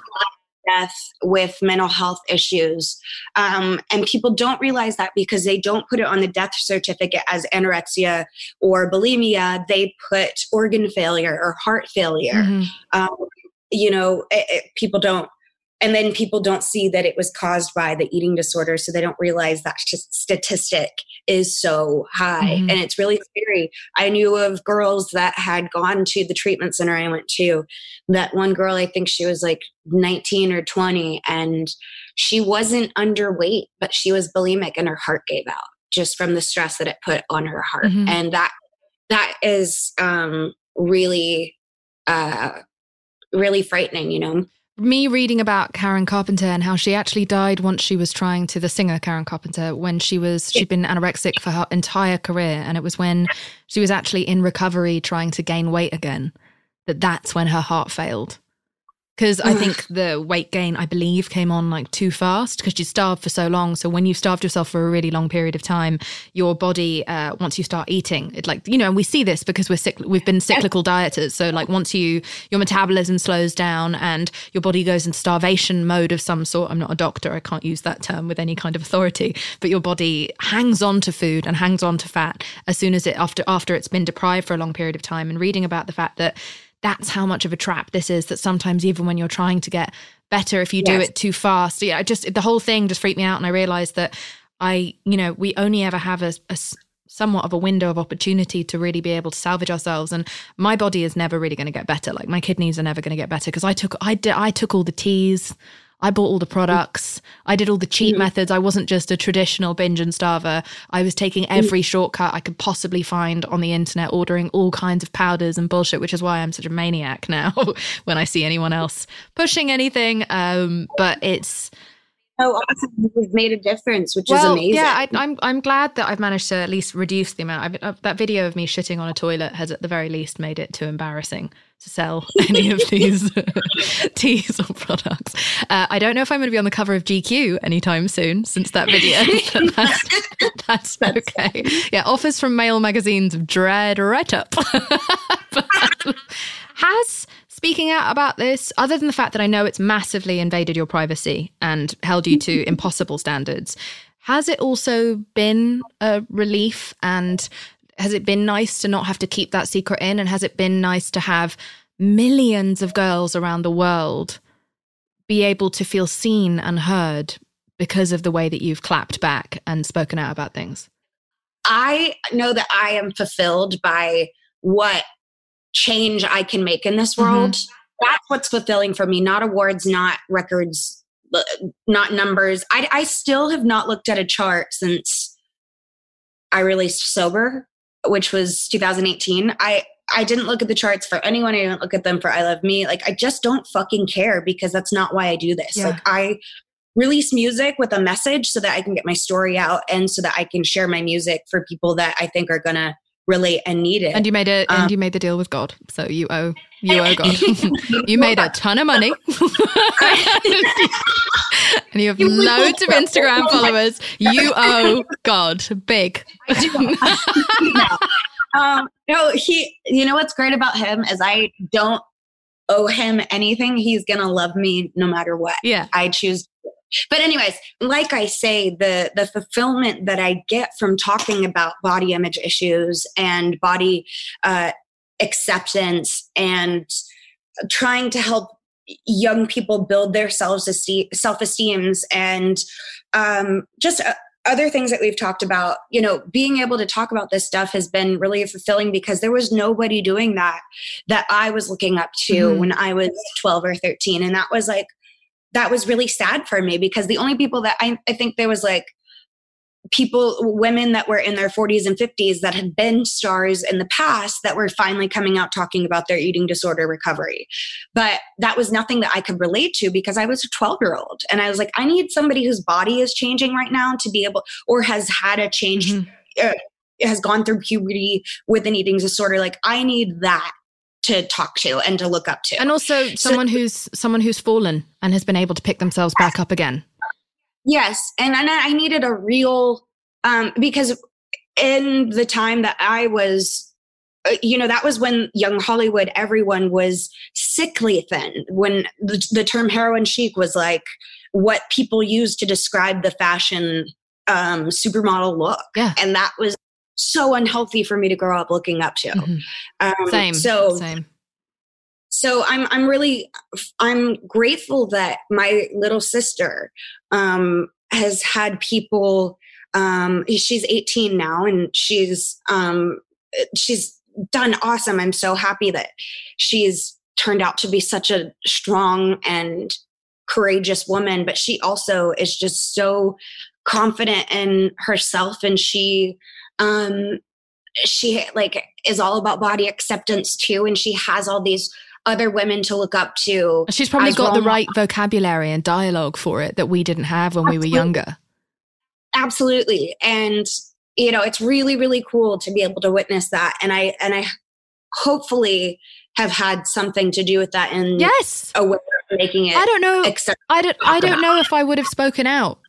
death with mental health issues. Um, and people don't realize that because they don't put it on the death certificate as anorexia or bulimia. They put organ failure or heart failure. Mhm. Um, you know, it, it- people don't. And then people don't see that it was caused by the eating disorder, so they don't realize that st- statistic is so high, Mhm. and it's really scary. I knew of girls that had gone to the treatment center I went to. That one girl, I think she was like 19 or 20, and she wasn't underweight, but she was bulimic, and her heart gave out just from the stress that it put on her heart, Mhm. and that that is um, really, uh, really frightening. You know. Me reading about Karen Carpenter and how she actually died once she was trying to the singer Karen Carpenter when she was she'd been anorexic for her entire career. And it was when she was actually in recovery trying to gain weight again that that's when her heart failed because I think the weight gain I believe came on like too fast because you starved for so long. So when you starved yourself for a really long period of time your body uh, once you start eating it like you know and we see this because we're cycl- we've been cyclical dieters. So like once you your metabolism slows down and your body goes in starvation mode of some sort i'm not a doctor i can't use that term with any kind of authority but your body hangs on to food and hangs on to fat as soon as it after after it's been deprived for a long period of time. And reading about the fact that that's how much of a trap this is that sometimes even when you're trying to get better if you do it too fast yeah I just the whole thing just freaked me out and i realized that i you know we only ever have a somewhat of a window of opportunity to really be able to salvage ourselves. And my body is never really going to get better. Like my kidneys are never going to get better because i took i did i took all the teas I bought all the products. I did all the cheat methods. I wasn't just a traditional binge and starver. I was taking every shortcut I could possibly find on the internet, ordering all kinds of powders and bullshit, which is why I'm such a maniac now when I see anyone else pushing anything. Um, but it's Oh, awesome! You've made a difference, which is amazing. yeah, I, I'm I'm glad that I've managed to at least reduce the amount. I've, uh, that video of me shitting on a toilet has at the very least made it too embarrassing to sell any of these teas or products. Uh, I don't know if I'm going to be on the cover of GQ anytime soon since that video. that's, that's okay. Yeah, offers from male magazines of dread right up. Has speaking out about this, other than the fact that I know it's massively invaded your privacy and held you to impossible standards, has it also been a relief and has it been nice to not have to keep that secret in? And has it been nice to have millions of girls around the world be able to feel seen and heard because of the way that you've clapped back and spoken out about things? I know that I am fulfilled by what change I can make in this world. That's what's fulfilling for me, not awards, not records, uh, not numbers. I, I still have not looked at a chart since I released Sober, which was 2018. I, I didn't look at the charts for anyone. I didn't look at them for I Love Me. Like, I just don't fucking care because that's not why I do this. Yeah. Like, I release music with a message so that I can get my story out and so that I can share my music for people that I think are gonna relate and need it. And you made it, Um, and you made the deal with God, so you owe you owe God. you made a ton of money, and you have loads of Instagram followers. You owe God big. um, no, he. You know what's great about him is I don't owe him anything. He's gonna love me no matter what. Yeah, I choose. But anyways, like I say, the the fulfillment that I get from talking about body image issues and body uh, acceptance and trying to help young people build their self esteems and um, just uh, other things that we've talked about. You know, being able to talk about this stuff has been really fulfilling because there was nobody doing that that I was looking up to Mhm. when I was twelve or thirteen, and that was like that was really sad for me because the only people that I, I think there was like people women that were in their 40s and 50s that had been stars in the past that were finally coming out talking about their eating disorder recovery. But that was nothing that i could relate to because i was a 12 year old and i was like i need somebody whose body is changing right now to be able or has had a change Mhm. uh, has gone through puberty with an eating disorder. Like i need that to talk to and to look up to and also So- someone who's someone who's fallen and has been able to pick themselves back up again. Yes, and and I needed a real um because in the time that I was uh, you know that was when young hollywood everyone was sickly thin when the, the term heroin chic was like what people used to describe the fashion um, supermodel look Yeah. and that was so unhealthy for me to grow up looking up to Mhm. um, Same. so same. so i'm i'm really i'm grateful that my little sister um has had people um she's 18 now and she's um she's done awesome i'm so happy that she's turned out to be such a strong and courageous woman but she also is just so confident in herself and she um she like is all about body acceptance too and she has all these other women to look up to She's probably got the right vocabulary and dialogue for it that we didn't have when we were younger. absolutely and you know it's really really cool to be able to witness that and i and i hopefully have had something to do with that in Yes. a way of making it I don't know. I don't. I don't know if I would have spoken out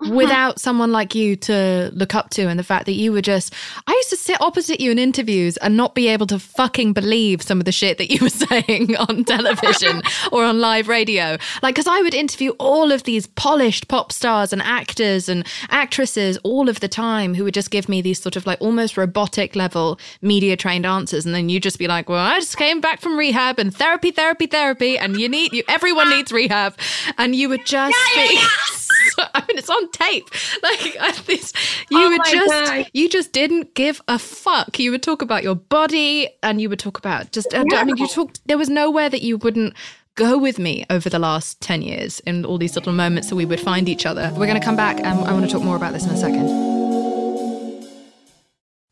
Uh-huh. without someone like you to look up to, and the fact that you were just. I used to sit opposite you in interviews and not be able to fucking believe some of the shit that you were saying on television or on live radio. Like, because I would interview all of these polished pop stars and actors and actresses all of the time who would just give me these sort of like almost robotic level media trained answers, and then you'd just be like, "Well, I just came back from rehab and therapy, therapy, therapy, and you need you. Everyone needs rehab," and you would just be. I mean, it's on tape. Like I- this, you Oh would just, God. you just didn't give a fuck. You would talk about your body, and you would talk about just. I mean, you talked. There was nowhere that you wouldn't go with me over the last ten years in all these little moments that we would find each other. We're going to come back, and I want to talk more about this in a second.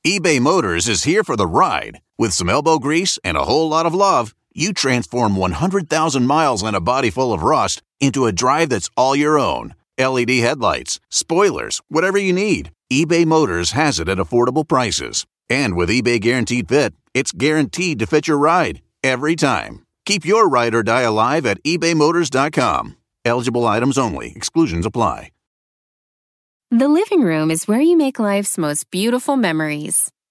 eBay Motors is here for the ride. With some elbow grease and a whole lot of love, you transform 100,000 miles and a body full of rust into a drive that's all your own. LED headlights, spoilers, whatever you need, eBay Motors has it at affordable prices. And with eBay Guaranteed Fit, it's guaranteed to fit your ride every time. Keep your ride or die alive at ebaymotors.com. Eligible items only, exclusions apply. The living room is where you make life's most beautiful memories.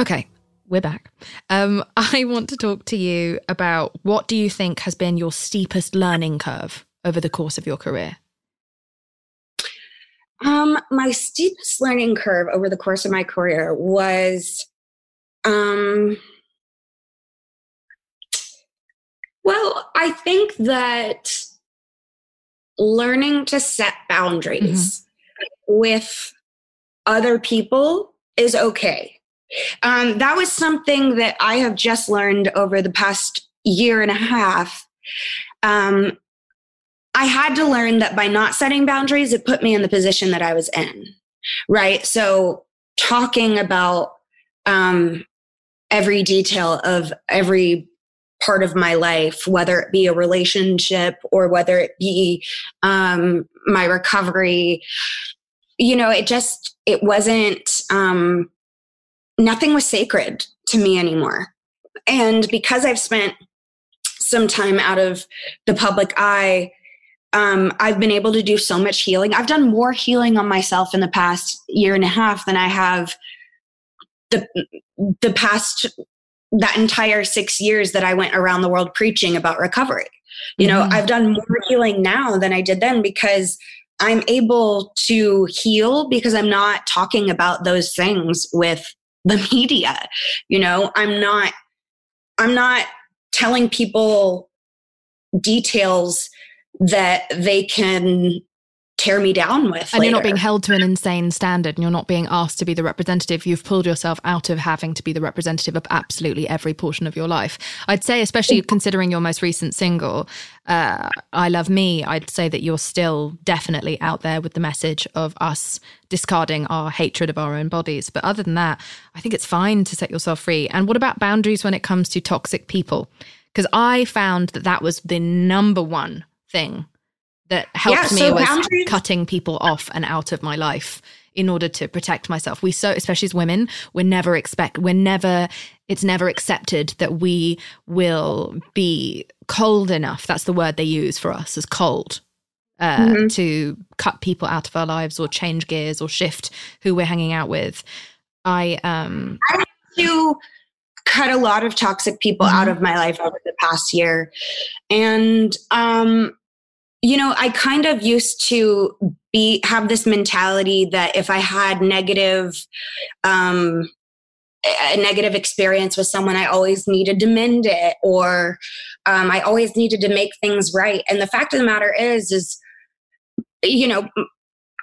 Okay, we're back. Um, I want to talk to you about what do you think has been your steepest learning curve over the course of your career? Um, my steepest learning curve over the course of my career was, um, well, I think that learning to set boundaries with other people is okay. Um, that was something that I have just learned over the past year and a half. Um, I had to learn that by not setting boundaries, it put me in the position that I was in. Right. So, talking about um, every detail of every part of my life, whether it be a relationship or whether it be um, my recovery, you know, it just, it wasn't, um, nothing was sacred to me anymore. And because I've spent some time out of the public eye, um, I've been able to do so much healing. I've done more healing on myself in the past year and a half than I have the the past that entire six years that I went around the world preaching about recovery. You know, Mhm. I've done more healing now than I did then because I'm able to heal because I'm not talking about those things with the media. You know, I'm not I'm not telling people details that they can tear me down with. And you're not being held to an insane standard and you're not being asked to be the representative. You've pulled yourself out of having to be the representative of absolutely every portion of your life. I'd say, especially considering your most recent single, uh, I Love Me, I'd say that you're still definitely out there with the message of us discarding our hatred of our own bodies. But other than that, I think it's fine to set yourself free. And what about boundaries when it comes to toxic people? Because I found that that was the number one thing that helped Yeah, me so was boundaries- cutting people off and out of my life in order to protect myself. We so especially as women, we're never expect we're never it's never accepted that we will be cold enough. That's the word they use for us as cold. Uh, Mm-hmm. to cut people out of our lives or change gears or shift who we're hanging out with. I um to cut a lot of toxic people out Mm-hmm. of my life over the past year. And um you know, I kind of used to be have this mentality that if I had negative um a negative experience with someone, I always needed to mend it or um, I always needed to make things right. And the fact of the matter is, is, you know,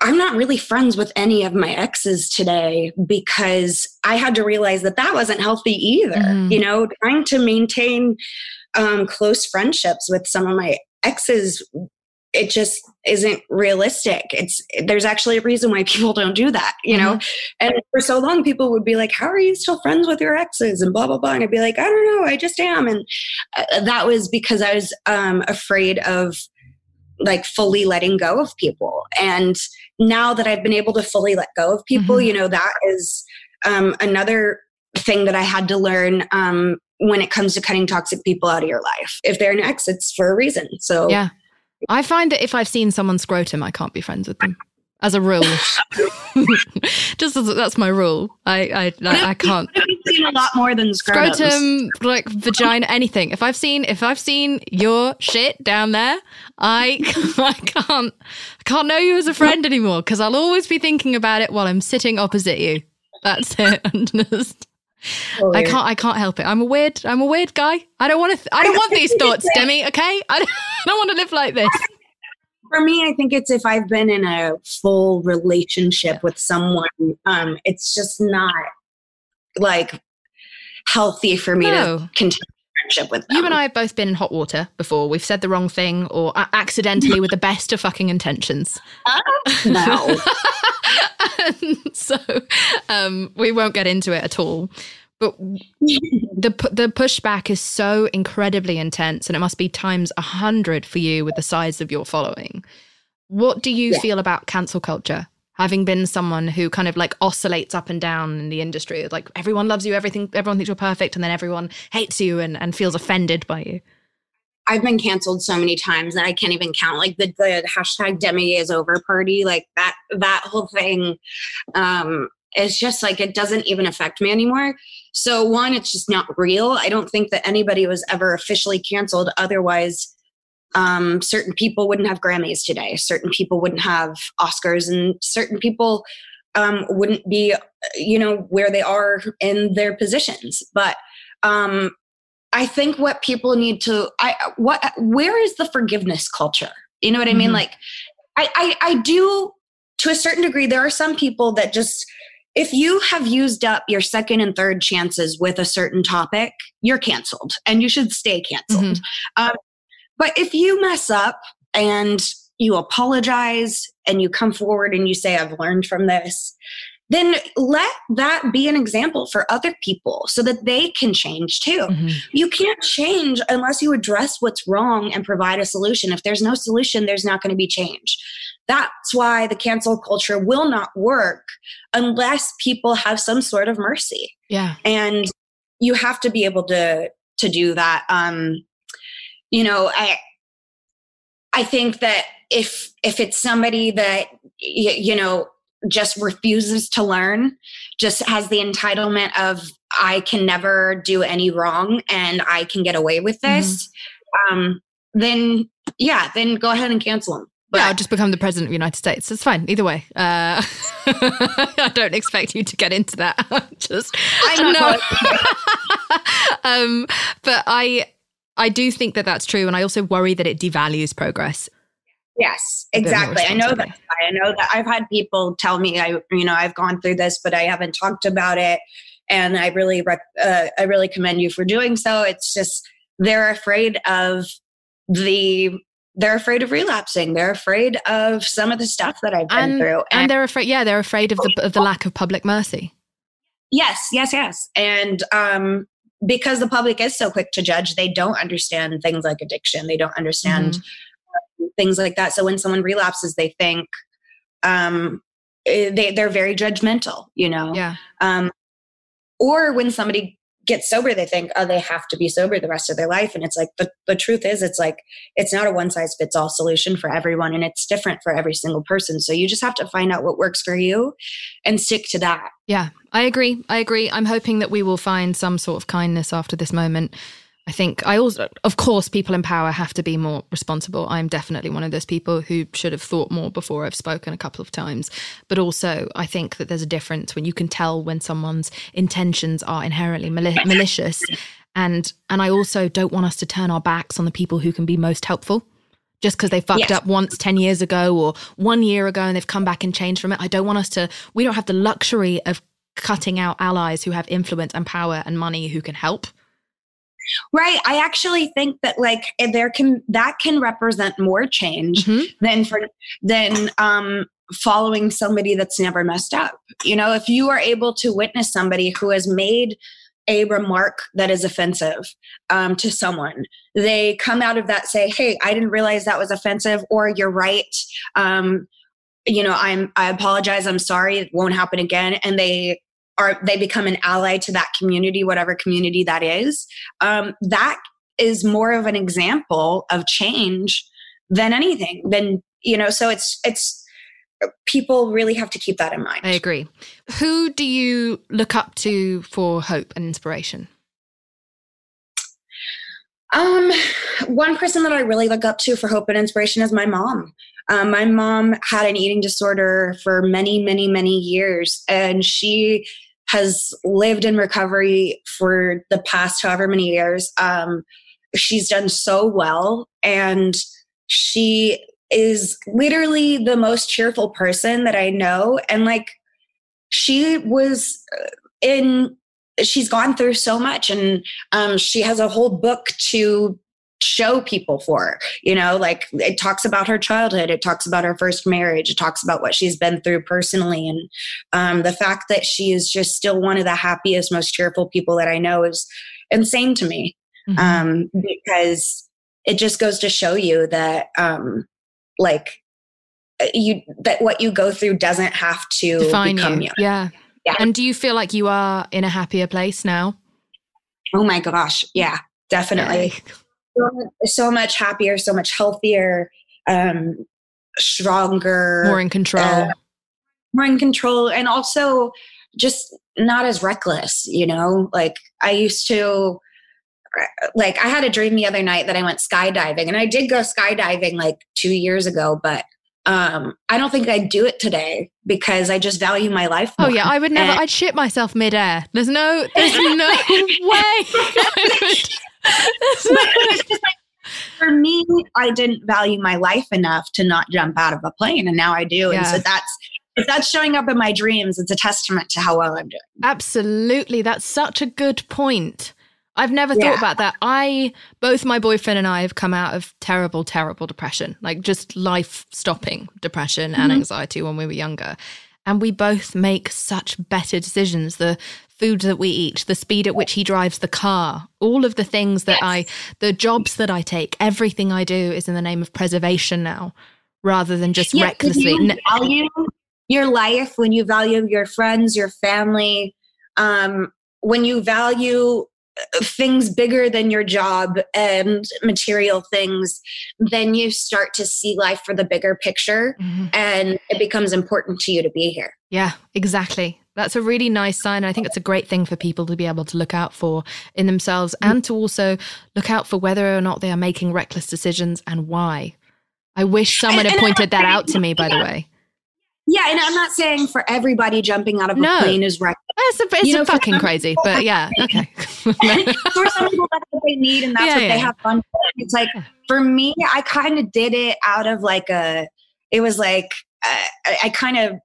I'm not really friends with any of my exes today because I had to realize that that wasn't healthy either. Mhm. You know, trying to maintain um, close friendships with some of my exes, it just isn't realistic. It's there's actually a reason why people don't do that. You know, and for so long people would be like, "How are you still friends with your exes?" and blah blah blah, and I'd be like, "I don't know, I just am." And uh, that was because I was um, afraid of like fully letting go of people and now that i've been able to fully let go of people Mhm. you know that is um, another thing that i had to learn um, when it comes to cutting toxic people out of your life if they're an ex it's for a reason so yeah. I find that if I've seen someone scrotum, I can't be friends with them. As a rule, just as that's my rule. I I I, I can't. I've seen a lot more than scrotums. scrotum, like vagina, anything. If I've seen if I've seen your shit down there, I I can't I can't know you as a friend anymore because I'll always be thinking about it while I'm sitting opposite you. That's it. I'm just- I can't I can't help it. I'm a weird I'm a weird guy. I don't want to. Th- I don't want these thoughts, Demi. Okay, I don't, I don't want to live like this. for me i think it's if i've been in a full relationship with someone um it's just not like healthy for me No. to continue friendship with them You and I have both been in hot water before. We've said the wrong thing or accidentally with the best of fucking intentions. no so um, we won't get into it at all. But the the pushback is so incredibly intense, and it must be times a hundred for you with the size of your following. What do you Yeah. feel about cancel culture? Having been someone who kind of like oscillates up and down in the industry, like everyone loves you, everything, everyone thinks you're perfect, and then everyone hates you and, and feels offended by you. I've been canceled so many times that I can't even count. Like the, the hashtag Demi is over party, like that that whole thing um is just like it doesn't even affect me anymore. So one, it's just not real. I don't think that anybody was ever officially canceled. Otherwise, um, certain people wouldn't have Grammys today. Certain people wouldn't have Oscars, and certain people um, wouldn't be, you know, where they are in their positions. But um, I think what people need to I what where is the forgiveness culture? You know what I mean? Mhm. Like I, I I do to a certain degree there are some people that just if you have used up your second and third chances with a certain topic, you're canceled and you should stay canceled. Um, but if you mess up and you apologize and you come forward and you say, I've learned from this, then let that be an example for other people so that they can change too. Mhm. You can't change unless you address what's wrong and provide a solution. If there's no solution, there's not going to be change. That's why the cancel culture will not work unless people have some sort of mercy. Yeah. And you have to be able to to do that. Um, you know, I I think that if if it's somebody that y- you know just refuses to learn, just has the entitlement of I can never do any wrong and I can get away with this, um, then yeah, then go ahead and cancel them. But yeah, I'll just become the president of the United States. It's fine. Either way. Uh, I don't expect you to get into that. just I'm not um, but I I do think that that's true, and I also worry that it devalues progress. Yes, A bit more exactly. I know that. I know that I've had people tell me, I, you know, I've gone through this, but I haven't talked about it. And I really, rec- uh, I really commend you for doing so. It's just they're afraid of the, they're afraid of relapsing. They're afraid of some of the stuff that I've been And, through. and they're afraid, yeah, they're afraid of the, of the lack of public mercy. Yes, yes, yes. And um, because the public is so quick to judge, they don't understand things like addiction. They don't understand Mm-hmm. uh, things like that. So when someone relapses, they think um, eh, they they're very judgmental. You know. Yeah. Um, or when somebody gets sober, they think, oh, they have to be sober the rest of their life. And it's like the the truth is, it's like it's not a one size fits all solution for everyone, and it's different for every single person. So you just have to find out what works for you and stick to that. Yeah, I agree. I agree. I'm hoping that we will find some sort of kindness after this moment. I think I also, of course, people in power have to be more responsible. I'm definitely one of those people who should have thought more before I've spoken a couple of times. But also, I think that there's a difference when you can tell when someone's intentions are inherently mali- malicious. And and I also don't want us to turn our backs on the people who can be most helpful. Just because they fucked Yes. up once 10 years ago or one year ago and they've come back and changed from it. I don't want us to, we don't have the luxury of cutting out allies who have influence and power and money who can help. Right. I actually think that like eh, there can that can represent more change Mhm. than for than um following somebody that's never messed up. You know, if you are able to witness somebody who has made a remark that is offensive um, to someone, they come out of that say, "Hey, I didn't realize that was offensive," or "You're right." Um, you know, I'm I apologize. I'm sorry. It won't happen again. And they are they become an ally to that community, whatever community that is. Um, that is more of an example of change than anything. Than you know, so it's it's people really have to keep that in mind. I agree. Who do you look up to for hope and inspiration? Um, one person that I really look up to for hope and inspiration is my mom. Um, my mom had an eating disorder for many, many, many years, and she has lived in recovery for the past however many years. Um, she's done so well, and she is literally the most cheerful person that I know. And like, she was uh, in she's gone through so much and um, she has a whole book to show people for you know like it talks about her childhood it talks about her first marriage it talks about what she's been through personally and um, the fact that she is just still one of the happiest most cheerful people that i know is insane to me Mhm. um, because it just goes to show you that um, like you that what you go through doesn't have to Define become you. you. Yeah. Yeah. And do you feel like you are in a happier place now? Oh my gosh, yeah, definitely. so, so much happier, so much healthier, um, stronger, More in control. uh, more in control, and also just not as reckless. You know, like I used to. Like I had a dream the other night that I went skydiving, and I did go skydiving like two years ago, but um, I don't think I'd do it today because I just value my life. Oh yeah, I would never. And- I'd shit myself midair. There's no. There's no way. There's no- It's just like, for me, I didn't value my life enough to not jump out of a plane, and now I do. And so that's if that's showing up in my dreams, it's a testament to how well I'm doing. Absolutely, that's such a good point. I've never thought about that. I both my boyfriend and I have come out of terrible, terrible depression, like just life stopping depression and Mm-hmm. anxiety when we were younger. And we both make such better decisions. The food that we eat, the speed at which he drives the car, all of the things that I, the jobs that I take, everything I do is in the name of preservation now rather than just Yeah, recklessly. you value your life, when you value your friends, your family, um, when you value uh, things bigger than your job and material things, then you start to see life for the bigger picture, Mhm. and it becomes important to you to be here. Yeah, exactly. That's a really nice sign. I think it's a great thing for people to be able to look out for in themselves and to also look out for whether or not they are making reckless decisions and why. I wish someone And- had and pointed that not out to me, by the way. Yeah, and I'm not saying for everybody jumping out of a No. plane is reckless. It's, a, it's You know, fucking crazy, but yeah, okay. for some people, that's what they need, and that's Yeah, what yeah. they have fun. With. It's like for me, I kind of did it out of like a. It was like uh, I, I kind of.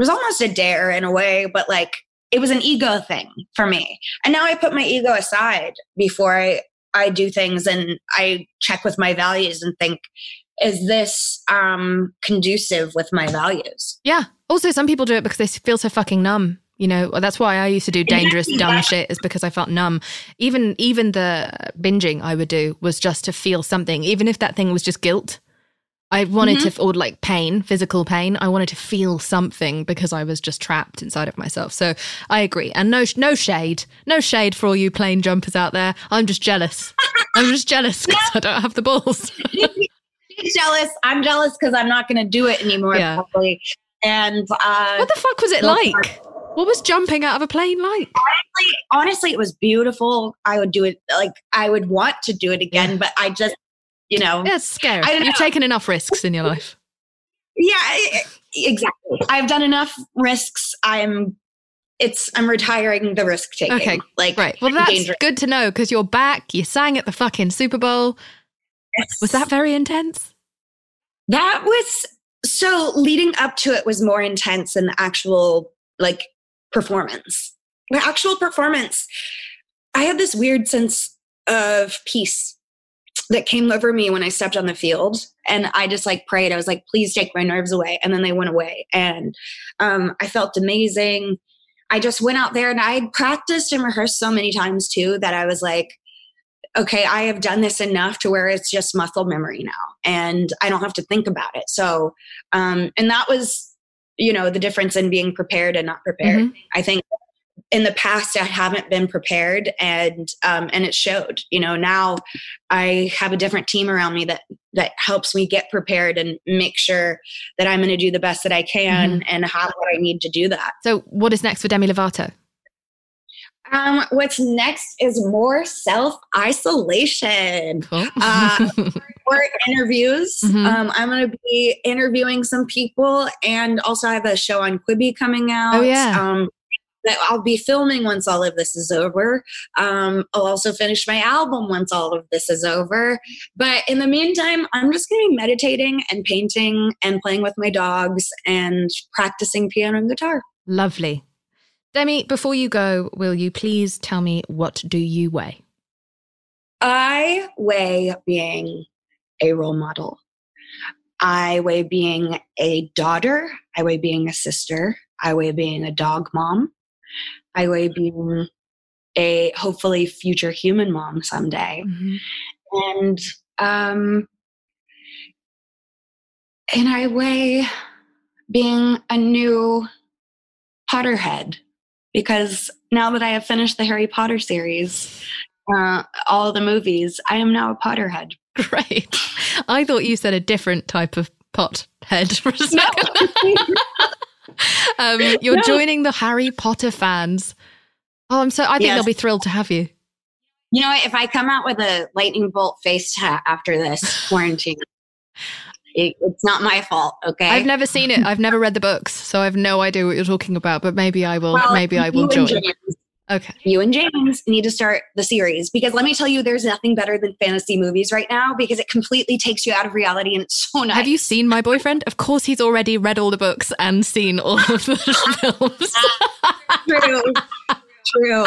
It was almost a dare in a way, but like it was an ego thing for me. And now I put my ego aside before I I do things, and I check with my values and think, is this um conducive with my values? Yeah. Also, some people do it because they feel so fucking numb. You know, that's why I used to do dangerous, dumb shit, is because I felt numb. Even even the binging I would do was just to feel something, even if that thing was just guilt. I wanted to, or like pain, physical pain. I wanted to feel something because I was just trapped inside of myself. So I agree. And no, no shade, no shade for all you plane jumpers out there. I'm just jealous. I'm just jealous because I don't have the balls. She's jealous. I'm jealous because I'm not going to do it anymore. Yeah. Probably. And uh, What the fuck was it like? What was jumping out of a plane like? honestly, honestly, it was beautiful. I would do it like I would want to do it again, Yeah. but I just, you know, Yeah, it's scary. I don't You've taken enough risks in your life. yeah, exactly. I've done enough risks. I'm, it's, I'm retiring the risk taking. Okay, like Right. Well, that's dangerous. good to know because you're back. You sang at the fucking Super Bowl. Was that very intense? That was so leading up to it was more intense than the actual like performance. The actual performance, I had this weird sense of peace that came over me when I stepped on the field. And I just like prayed. I was like, please take my nerves away. And then they went away. And um, I felt amazing. I just went out there and I practiced and rehearsed so many times too that I was like, okay, I have done this enough to where it's just muscle memory now and I don't have to think about it. So, um, and that was, you know, the difference in being prepared and not prepared. I think in the past I haven't been prepared and, um, and it showed, you know, now I have a different team around me that, that helps me get prepared and make sure that I'm going to do the best that I can and have what I need to do that. So, what is next for Demi Lovato? Um, what's next is more self isolation. Cool. Uh, More interviews. Mhm. Um, I'm going to be interviewing some people, and also I have a show on Quibi coming out. Oh, yeah. Um, that I'll be filming once all of this is over. Um, I'll also finish my album once all of this is over. But in the meantime, I'm just going to be meditating and painting and playing with my dogs and practicing piano and guitar. Lovely. Demi, before you go, will you please tell me what do you weigh? I weigh being a role model. I weigh being a daughter. I weigh being a sister. I weigh being a dog mom. I weigh being a hopefully future human mom someday. And um and I weigh being a new Potterhead because now that I have finished the Harry Potter series, uh, all the movies, I am now a Potterhead. Great. I thought you said a different type of pot head for a second. um, you're No. joining the Harry Potter fans. Oh, I'm so. I think Yes. they'll be thrilled to have you. You know? If I come out with a lightning bolt face tat after this quarantine, it, it's not my fault. Okay. I've never seen it. I've never read the books, so I've no idea what you're talking about. But maybe I will. Well, maybe I will join. James- Okay. You and James need to start the series because let me tell you, there's nothing better than fantasy movies right now because it completely takes you out of reality and it's so nice. Have you seen my boyfriend? Of course, he's already read all the books and seen all of the films. True. True.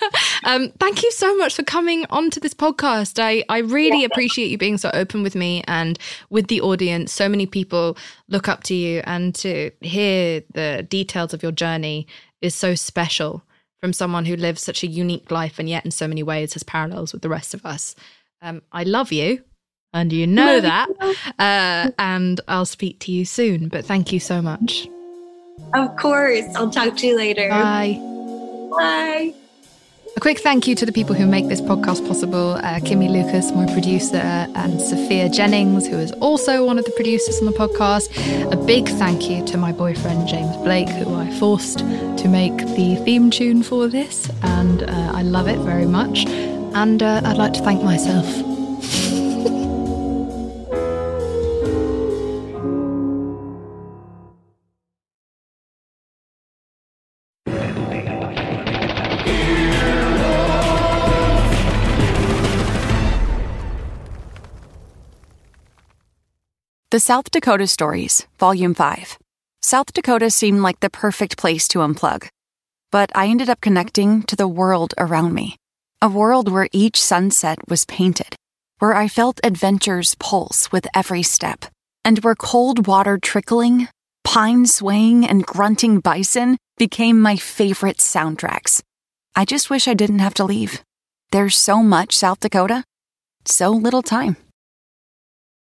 um, thank you so much for coming onto this podcast. I, I really appreciate you being so open with me and with the audience. So many people look up to you, and to hear the details of your journey is so special from someone who lives such a unique life and yet in so many ways has parallels with the rest of us. Um, I love you, and you know that. Uh, and I'll speak to you soon. But thank you so much. Of course. I'll talk to you later. Bye. Bye. A quick thank you to the people who make this podcast possible uh, Kimmy Lucas, my producer, and Sophia Jennings, who is also one of the producers on the podcast. A big thank you to my boyfriend, James Blake, who I forced to make the theme tune for this, and uh, I love it very much. And uh, I'd like to thank myself. The South Dakota Stories, Volume 5. South Dakota seemed like the perfect place to unplug. But I ended up connecting to the world around me. A world where each sunset was painted, where I felt adventure's pulse with every step, and where cold water trickling, pine swaying, and grunting bison became my favorite soundtracks. I just wish I didn't have to leave. There's so much South Dakota, so little time.